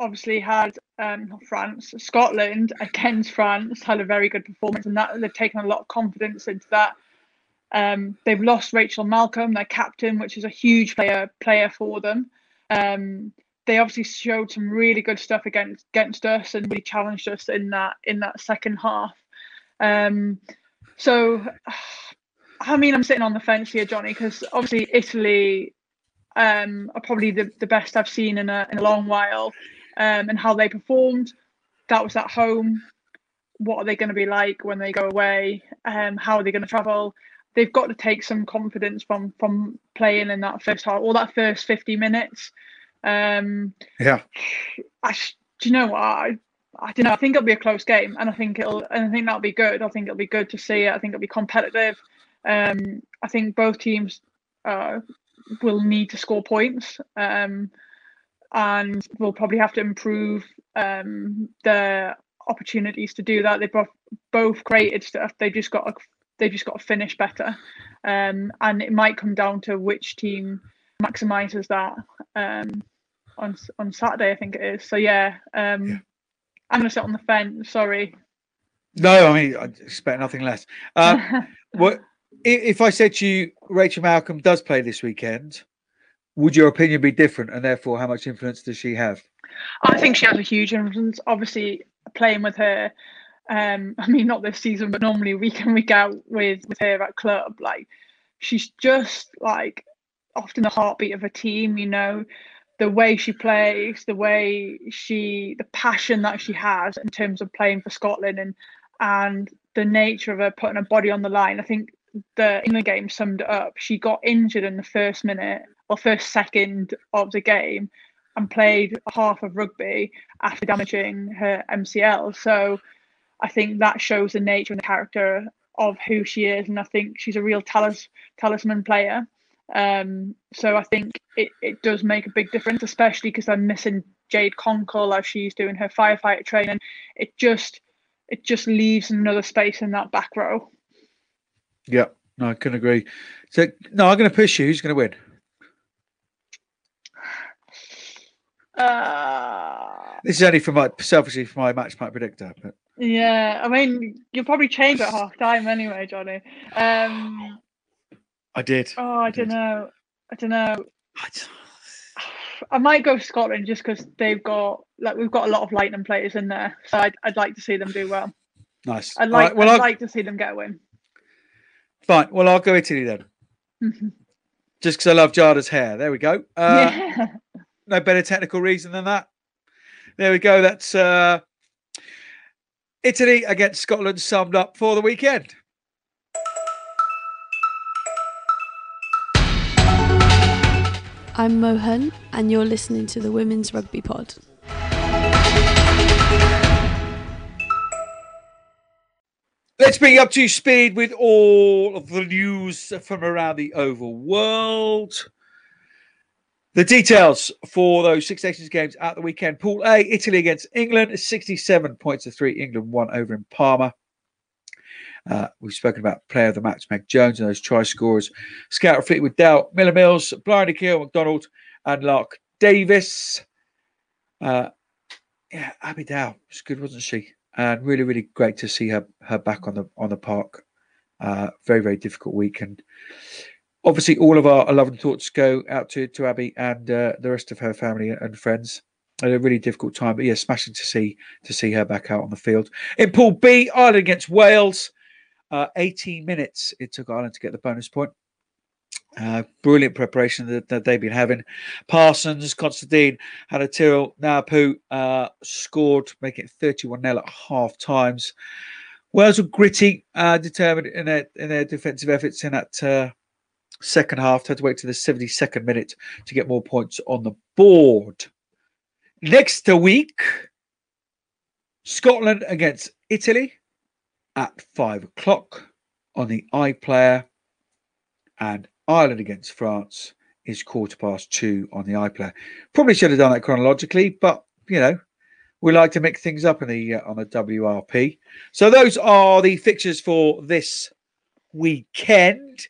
obviously had um, France, Scotland against France had a very good performance, and that they've taken a lot of confidence into that. Um, they've lost Rachel Malcolm, their captain, which is a huge player player for them. Um, they obviously showed some really good stuff against against us and really challenged us in that in that second half. Um, so, I mean, I'm sitting on the fence here, Johnny, because obviously Italy um, are probably the, the best I've seen in a in a long while, um, and how they performed. That was at home. What are they going to be like when they go away? Um, how are they going to travel? They've got to take some confidence from from playing in that first half or that first 50 minutes. Um, yeah. I, do you know what? I, I don't know. I think it'll be a close game, and I think it'll, and I think that'll be good. I think it'll be good to see it. I think it'll be competitive. Um, I think both teams uh, will need to score points, um, and will probably have to improve um, their opportunities to do that. They've both both created stuff. They just got to, they just got to finish better, um, and it might come down to which team maximizes that um, on on Saturday. I think it is. So yeah, um, Yeah. I'm gonna sit on the fence. Sorry. No, I mean I expect nothing less. Um, (laughs) what if I said to you, Rachel Malcolm does play this weekend? Would your opinion be different, and therefore, how much influence does she have? I think she has a huge influence. Obviously, playing with her. Um, (laughs) I mean, not this season, but normally week in week out with with her at club, like she's just like often the heartbeat of a team. You know, the way she plays, the way she, the passion that she has in terms of playing for Scotland, and and the nature of her putting her body on the line. I think the England game summed up. She got injured in the first minute or first second of the game and played half of rugby after damaging her MCL. So I think that shows the nature and the character of who she is, and I think she's a real talis- talisman player. Um, so I think it, it does make a big difference, especially because I'm missing Jade Konkel as she's doing her firefighter training. It just it just leaves another space in that back row. Yeah, no, I can agree. So no, I'm going to push you. Who's going to win? Uh, This is only for my selfishly for my match pack predictor, but yeah, I mean you'll probably change at half time anyway, Johnny. Um, I did. oh, I don't did. know. I don't know. I (sighs) I might go Scotland just because they've got like we've got a lot of lightning players in there, so I'd, I'd like to see them do well. Nice. I'd like right, well, I'd I'll, like to see them get a win. fine. Well, I'll go Italy then, just because I love Giada's hair. There we go. Uh, yeah. (laughs) no better technical reason than that. There we go. That's uh, Italy against Scotland summed up for the weekend. I'm Mohan, and you're listening to the Women's Rugby Pod. Let's bring you up to speed with all of the news from around the oval world. The details for those Six Nations games at the weekend. Pool A, Italy against England, 67 points to three. England won over in Parma. Uh, we've spoken about player of the match, Meg Jones, and those try scorers. Scout Fleetwood Dow, Millar Mills, Bryony Cleall, MacDonald, and Lark Davies. Uh, yeah, Abby Dow was good, wasn't she? And really, really great to see her her back on the on the park. Uh, very, very difficult week, and obviously all of our love and thoughts go out to to Abby and uh, the rest of her family and friends. Had a really difficult time, but yeah, smashing to see to see her back out on the field. In Pool B, Ireland against Wales. Uh, 18 minutes it took Ireland to get the bonus point. Uh, brilliant preparation that, that they've been having. Parsons, Considine, Hanatil, Naoupu uh, scored, making it 31 0 at half times. Wales were gritty, uh, determined in their in their defensive efforts in that uh, second half. Had to wait to the 72nd minute to get more points on the board. Next week, Scotland against Italy at five o'clock on the iPlayer, and Ireland against France is quarter past two on the iPlayer. Probably should have done that chronologically, but you know, we like to mix things up in the uh, on the WRP. So those are the fixtures for this weekend.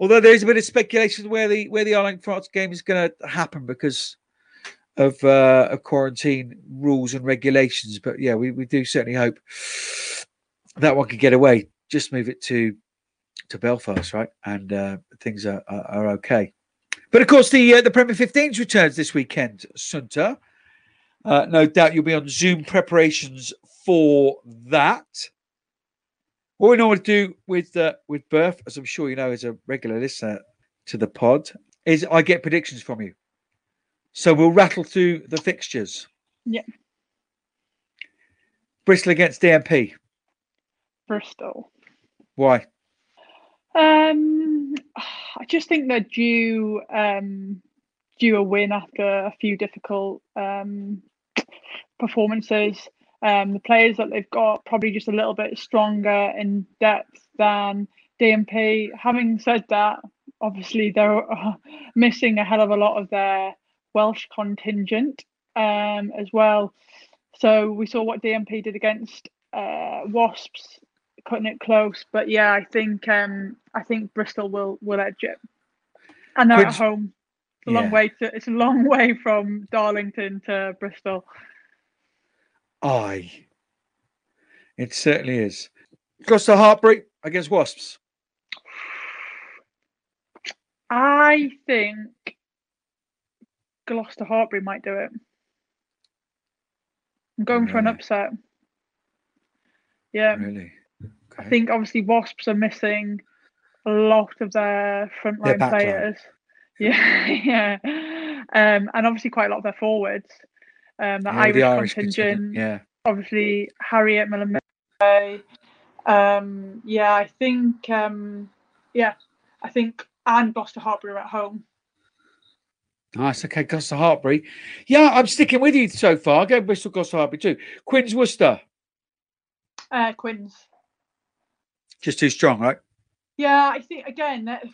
Although there is a bit of speculation where the where the Ireland France game is going to happen because of uh, of quarantine rules and regulations. But yeah, we, we do certainly hope that one could get away. Just move it to to Belfast, right? And uh, things are, are are okay. But of course, the uh, the Premier 15s returns this weekend, Sunta. Uh, no doubt you'll be on Zoom preparations for that. What we normally do with uh, with Birth, as I'm sure you know, as a regular listener to the pod, is I get predictions from you. So we'll rattle through the fixtures. Yeah. Bristol against DMP. Bristol. Why? Um, I just think they're due um, due a win after a few difficult um, performances. Um, the players that they've got probably just a little bit stronger in depth than DMP. Having said that, obviously they're uh, missing a hell of a lot of their Welsh contingent um, as well. So we saw what DMP did against uh, Wasps, cutting it close. But yeah, I think um, I think Bristol will will edge it, and they're Could- at home. It's a Yeah. long way to it's a long (laughs) way from Darlington to Bristol. Aye. It certainly is. Gloucester Hartpury against Wasps. I think Gloucester Hartpury might do it. I'm going for an upset. Yeah, Really? I think obviously Wasps are missing a lot of their frontline back line. players. (laughs) Yeah, yeah, um, and obviously quite a lot of their forwards. Um, the Yeah, Irish, the Irish contingent, contingent. Yeah. obviously Harriet Millamay. Um, yeah, I think um, yeah, I think and Gloucester Hartpury are at home. Nice. Okay, Gloucester Hartpury. Yeah, I'm sticking with you so far. Go Bristol Gloucester Hartpury too. Quins Worcester. Uh, Quins. Just too strong, right? Yeah, I think again that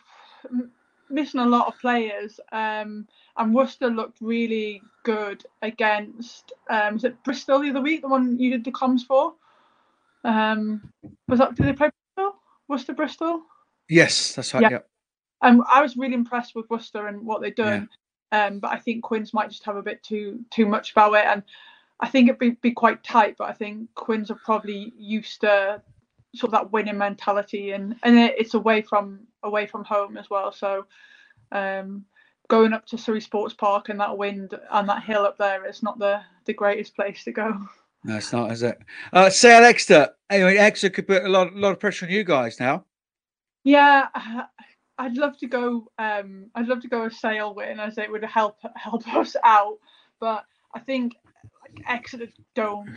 missing a lot of players. Um, and Worcester looked really good against. Um, was it Bristol the other week? The one you did the comms for. Um, was that did they play Bristol? Worcester Bristol. Yes, that's right. Yeah. Yeah. Um, I was really impressed with Worcester and what they've done. Um, but I think Quins might just have a bit too too much about it, and I think it'd be, be quite tight. But I think Quins are probably used to sort of that winning mentality, and and it's away from away from home as well. So um, going up to Surrey Sports Park and that wind and that hill up there is not the the greatest place to go. No, it's not, is it? Uh, Sale Exeter. Anyway, Exeter could put a lot, lot of pressure on you guys now. Yeah, (sighs) I'd love to go. Um, I'd love to go a Sale win as it would help help (laughs) us out. But I think like, Exeter don't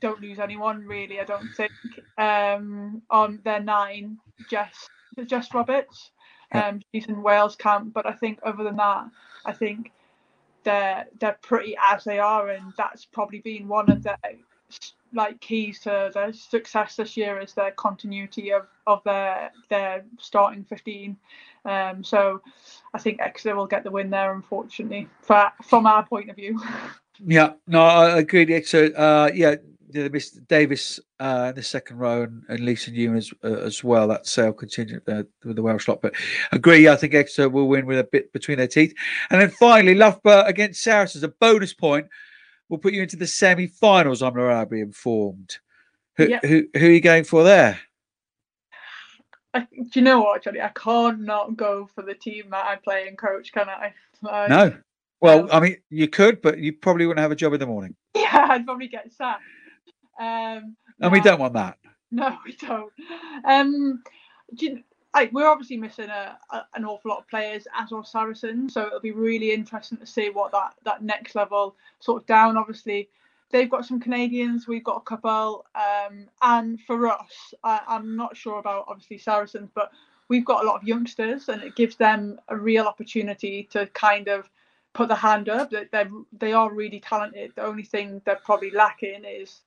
don't lose anyone really. I don't think um, on their nine. Jess Jess Roberts. Um, she's in Wales camp, but I think other than that, I think they're they're pretty as they are, and that's probably been one of their like keys to their success this year is their continuity of, of their their starting 15 um so i think exeter will get the win there unfortunately for, from our point of view (laughs) Yeah, no, I agree. Exeter, uh, yeah, Davis uh, in the second row and, and Lisa Newman as, uh, as well. That sale contingent uh, with the Welsh lot. But agree, I think Exeter will win with a bit between their teeth. And then finally, Loughborough against Saracens, a bonus point will put you into the semi finals, I'm reliably informed. Who, Yeah. who, who are you going for there? I, do you know what johnny i can't not go for the team that i play and coach can i Like, No. Well, I mean, you could, but you probably wouldn't have a job in the morning. (laughs) yeah i'd probably get sacked um And we don't want that. No, (laughs) we don't. Um, do you, like we're obviously missing a, a an awful lot of players as are Saracens, so it'll be really interesting to see what that that next level sort of down. Obviously, they've got some Canadians, we've got a couple, um, and for us, I, I'm not sure about obviously Saracens, but we've got a lot of youngsters, and it gives them a real opportunity to kind of put the hand up. That they they are really talented. The only thing they're probably lacking is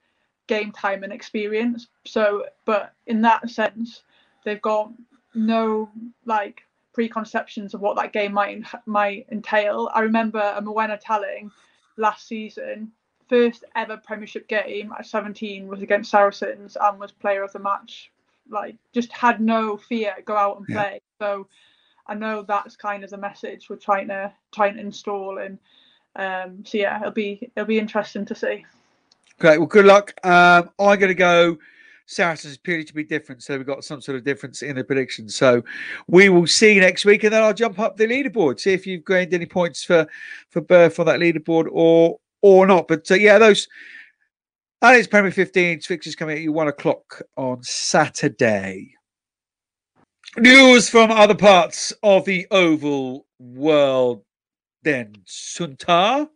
game time and experience. So, but in that sense, they've got no like preconceptions of what that game might might entail. I remember a Moena telling last season, first ever Premiership game at 17 was against Saracens and was player of the match. Like, just had no fear, go out and Yeah. play. So, I know that's kind of the message we're trying to trying to install. And um, so yeah, it'll be it'll be interesting to see. Great. Well, good luck. Um, I'm going to go Saracens purely to be different. So we've got some sort of difference in the prediction. So we will see you next week, and then I'll jump up the leaderboard, see if you've gained any points for for birth on that leaderboard or or not. But uh, yeah, those. And it's Premier 15 fixtures coming at you one o'clock on Saturday. News from other parts of the oval world. Then Suntar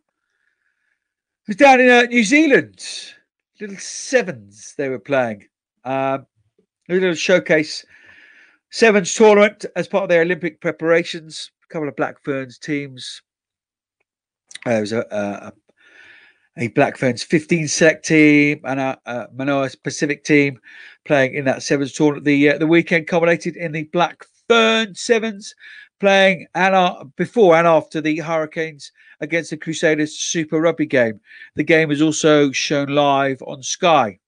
was down in uh, New Zealand. Little sevens they were playing. Um, a little showcase sevens tournament as part of their Olympic preparations. A couple of Black Ferns teams. Uh, there was a, a, a Black Ferns 15 select team and a, a Moana Pasifika team playing in that sevens tournament. The uh, the weekend culminated in the Black Fern sevens playing and uh, before and after the Hurricanes against the Crusaders Super Rugby game. The game was also shown live on Sky.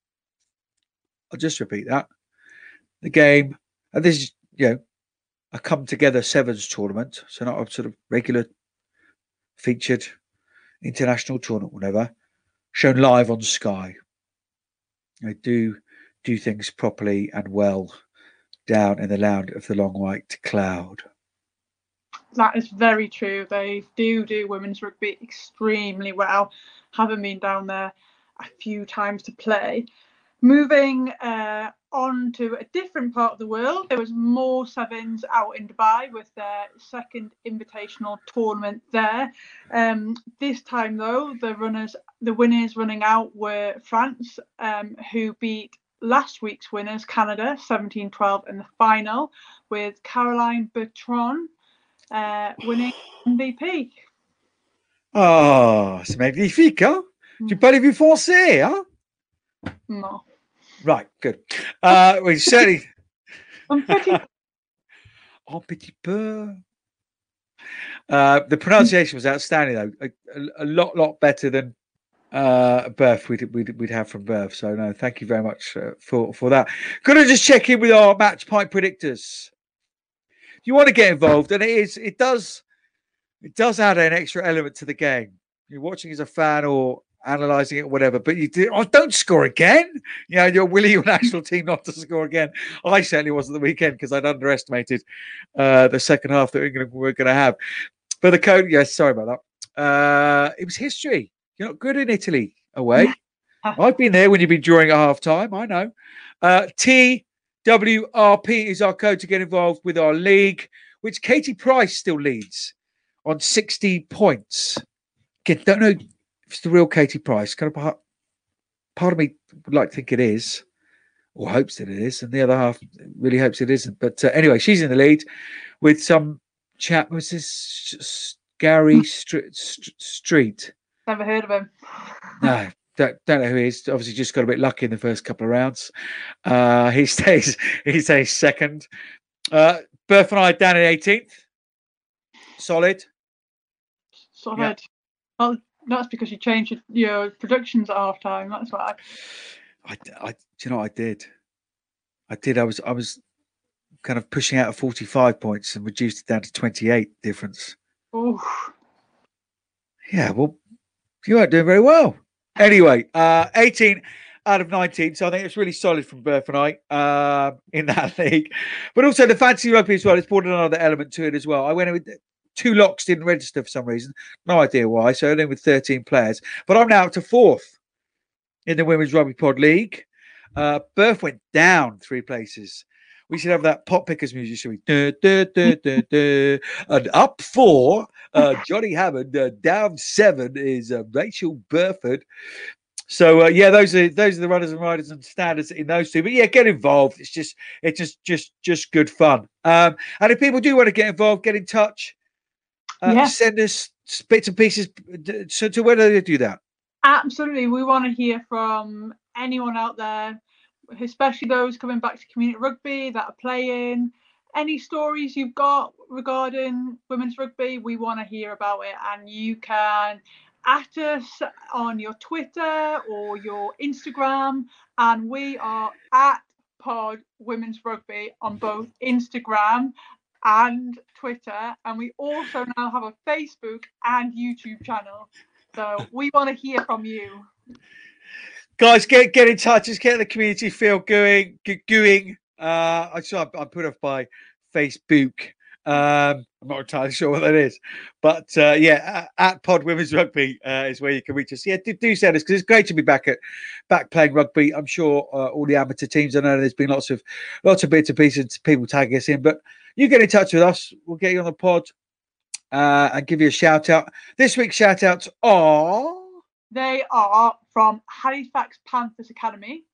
I'll just repeat that. The game, and this is you know a come together sevens tournament, so not a sort of regular featured international tournament, whatever, shown live on Sky. They do do things properly and well down in the land of the long white cloud. That is very true. They do do women's rugby extremely well. Having been down there a few times to play. Moving uh, on to a different part of the world, there was more sevens out in Dubai with their second invitational tournament there. Um, this time, though, the runners, the winners running out were France, um, who beat last week's winners, Canada, 17-12 in the final, with Caroline Bertrand uh, winning MVP. Oh, c'est magnifique, hein? Tu parles du français, hein? No. Right, good. Uh, we certainly. Un petit Un petit peu. Uh, the pronunciation was outstanding, though. A, a, a lot, lot better than uh, birth we'd, we'd, we'd have from birth. So, no, thank you very much uh, for, for that. Going to just check in with our match point predictors. You want to get involved, and it is, it does, it does add an extra element to the game. You're watching as a fan or analysing it, or whatever. But you do, oh, don't score again. You know, you're willing your (laughs) national team not to score again. I certainly wasn't the weekend because I'd underestimated uh, the second half that England were going to have. But the code, yes, sorry about that. Uh, it was history. You're not good in Italy away. (laughs) I've been there when you've been drawing at half time. I know. Uh, TWRP is our code to get involved with our league, which Katie Price still leads on 60 points. Again, don't know if it's the real Katie Price. Kind of part, part of me would like to think it is, or hopes that it is, and the other half really hopes it isn't. But uh, anyway, she's in the lead with some chap. Was this Gary Street? Street? Never heard of him. No, don't, don't know who he is. Obviously, just got a bit lucky in the first couple of rounds. Uh, (laughs) he stays. He stays second. Uh, Berth and I down in 18th. Solid. Solid. Yeah. Well, that's because you changed your, your productions at half time. That's why. I, I, do you know I did? I did. I was, I was kind of pushing out of 45 points and reduced it down to 28 difference. Oh, Yeah, well, you weren't doing very well. Anyway, uh, 18 out of 19. So I think it's really solid from Berth and I uh, in that (laughs) league. But also the fancy rugby as well. It's brought another element to it as well. I went in with two locks, didn't register for some reason. No idea why. So only with 13 players. But I'm now up to fourth in the Women's Rugby Pod League. Uh, Berth went down three places. We should have that pop pickers music, should we? And up four, uh, Johnny Hammond. Uh, down seven is uh, Rachel Burford. So uh, yeah, those are those are the runners and riders and standards in those two. But yeah, get involved. It's just it's just just just good fun. Um, and if people do want to get involved, get in touch. Uh, Yeah. Send us bits and pieces. So to where do they do that? absolutely. We want to hear from anyone out there, especially those coming back to community rugby that are playing. Any stories you've got regarding women's rugby, we want to hear about it. And you can at us on your Twitter or your Instagram. And we are at Pod Women's Rugby on both Instagram and Twitter. And we also now have a Facebook and YouTube channel. So we want to hear from you. guys get get in touch just get the community feel going going uh i saw i put off by facebook um i'm not entirely sure what that is but uh yeah at, at pod women's rugby uh, is where you can reach us yeah do, do send us because it's great to be back at back playing rugby i'm sure uh, all the amateur teams i know there's been lots of lots of bits and pieces people tagging us in but you get in touch with us we'll get you on the pod uh and give you a shout out this week's shout outs are They are from Halifax Panthers Academy.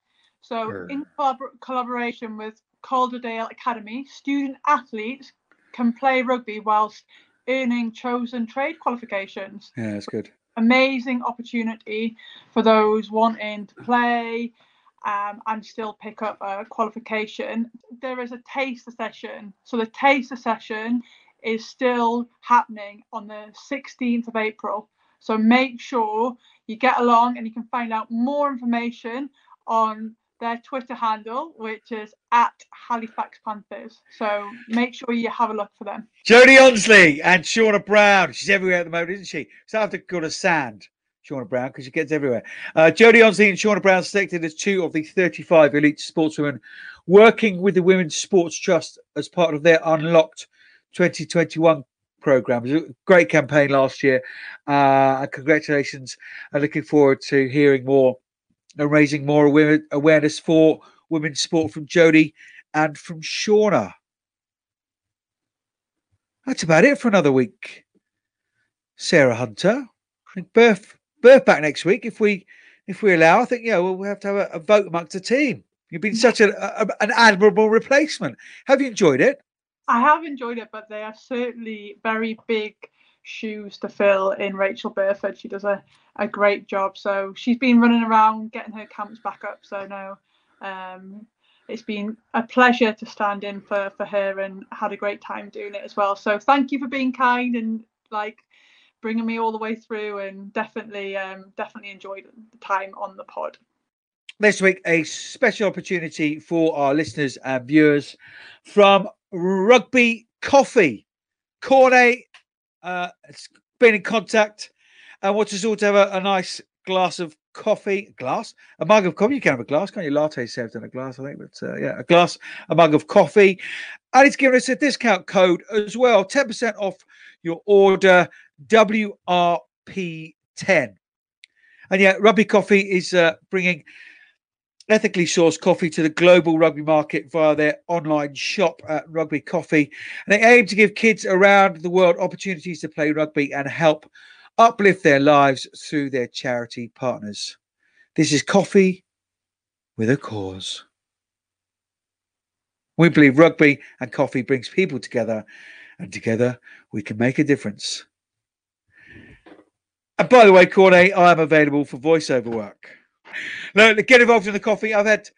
So, Sure. in collabor- collaboration with Calderdale Academy, student athletes can play rugby whilst earning chosen trade qualifications. yeah that's good amazing opportunity for those wanting to play um, and still pick up a qualification. There is a taster session. So the taster session is still happening on the 16th of April. So make sure you get along and you can find out more information on their Twitter handle, which is at Halifax Panthers. So make sure you have a look for them. Jodie Ounsley and Shaunagh Brown. She's everywhere at the moment, isn't she? So I have to go to sand. Shaunagh Brown because she gets everywhere. Uh, Jodie Ounsley and Shaunagh Brown selected as two of the 35 elite sportswomen working with the Women's Sports Trust as part of their Unlocked 2021 program. It was a great campaign last year. Uh, congratulations. I'm looking forward to hearing more and raising more awareness for women's sport from Jodie and from Shaunagh. That's about it for another week. Sarah Hunter, I think Birth back next week if we if we allow. I think yeah, we'll have to have a, a vote amongst the team. You've been such a, a, an admirable replacement. Have you enjoyed it? I have enjoyed it, but they are certainly very big shoes to fill in Rachel Burford. She does a, a great job. So she's been running around getting her camps back up. So no, um, it's been a pleasure to stand in for, for her and had a great time doing it as well. So thank you for being kind and like bringing me all the way through and definitely um, definitely enjoyed the time on the pod. This week, a special opportunity for our listeners and viewers from Rugby Coffee. Cornet uh, has been in contact and wants us all to have a, a, nice glass of coffee. Glass? A mug of coffee. You can have a glass, can't you? Latte served in a glass, I think. But uh, yeah, a glass, a mug of coffee. And he's given us a discount code as well 10% off your order WRP10. And yeah, Rugby Coffee is uh, bringing ethically sourced coffee to the global rugby market via their online shop at Rugby Coffee. And they aim to give kids around the world opportunities to play rugby and help uplift their lives through their charity partners. This is coffee with a cause. We believe rugby and coffee brings people together, and together we can make a difference. And by the way, Cornet, I am available for voiceover work. No, get involved in the coffee. I've had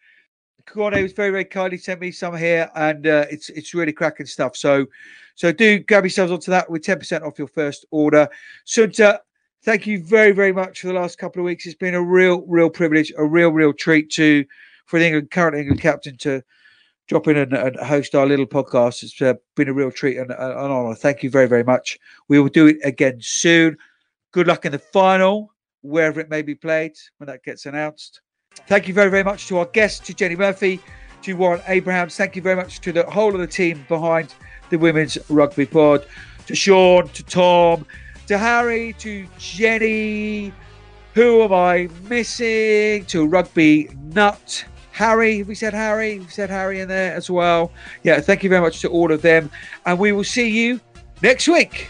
Cornet was very, very kindly sent me some here, and uh, it's it's really cracking stuff. So, so do grab yourselves onto that with ten percent off your first order. Sunta, thank you very, very much for the last couple of weeks. It's been a real, real privilege, a real, real treat to for the England current England captain to drop in and, and host our little podcast. It's uh, been a real treat and, and an honour. Thank you very, very much. We will do it again soon. Good luck in the final, wherever it may be played when that gets announced. Thank you very, very much to our guests, to Jenny Murphy, to Warren Abrahams. Thank you very much to the whole of the team behind the Women's Rugby Pod, to Sean, to Tom, to Harry, to Jenny. Who am I missing? To Rugby Nut. Harry, have we said Harry, we said Harry in there as well. Yeah, thank you very much to all of them. And we will see you next week.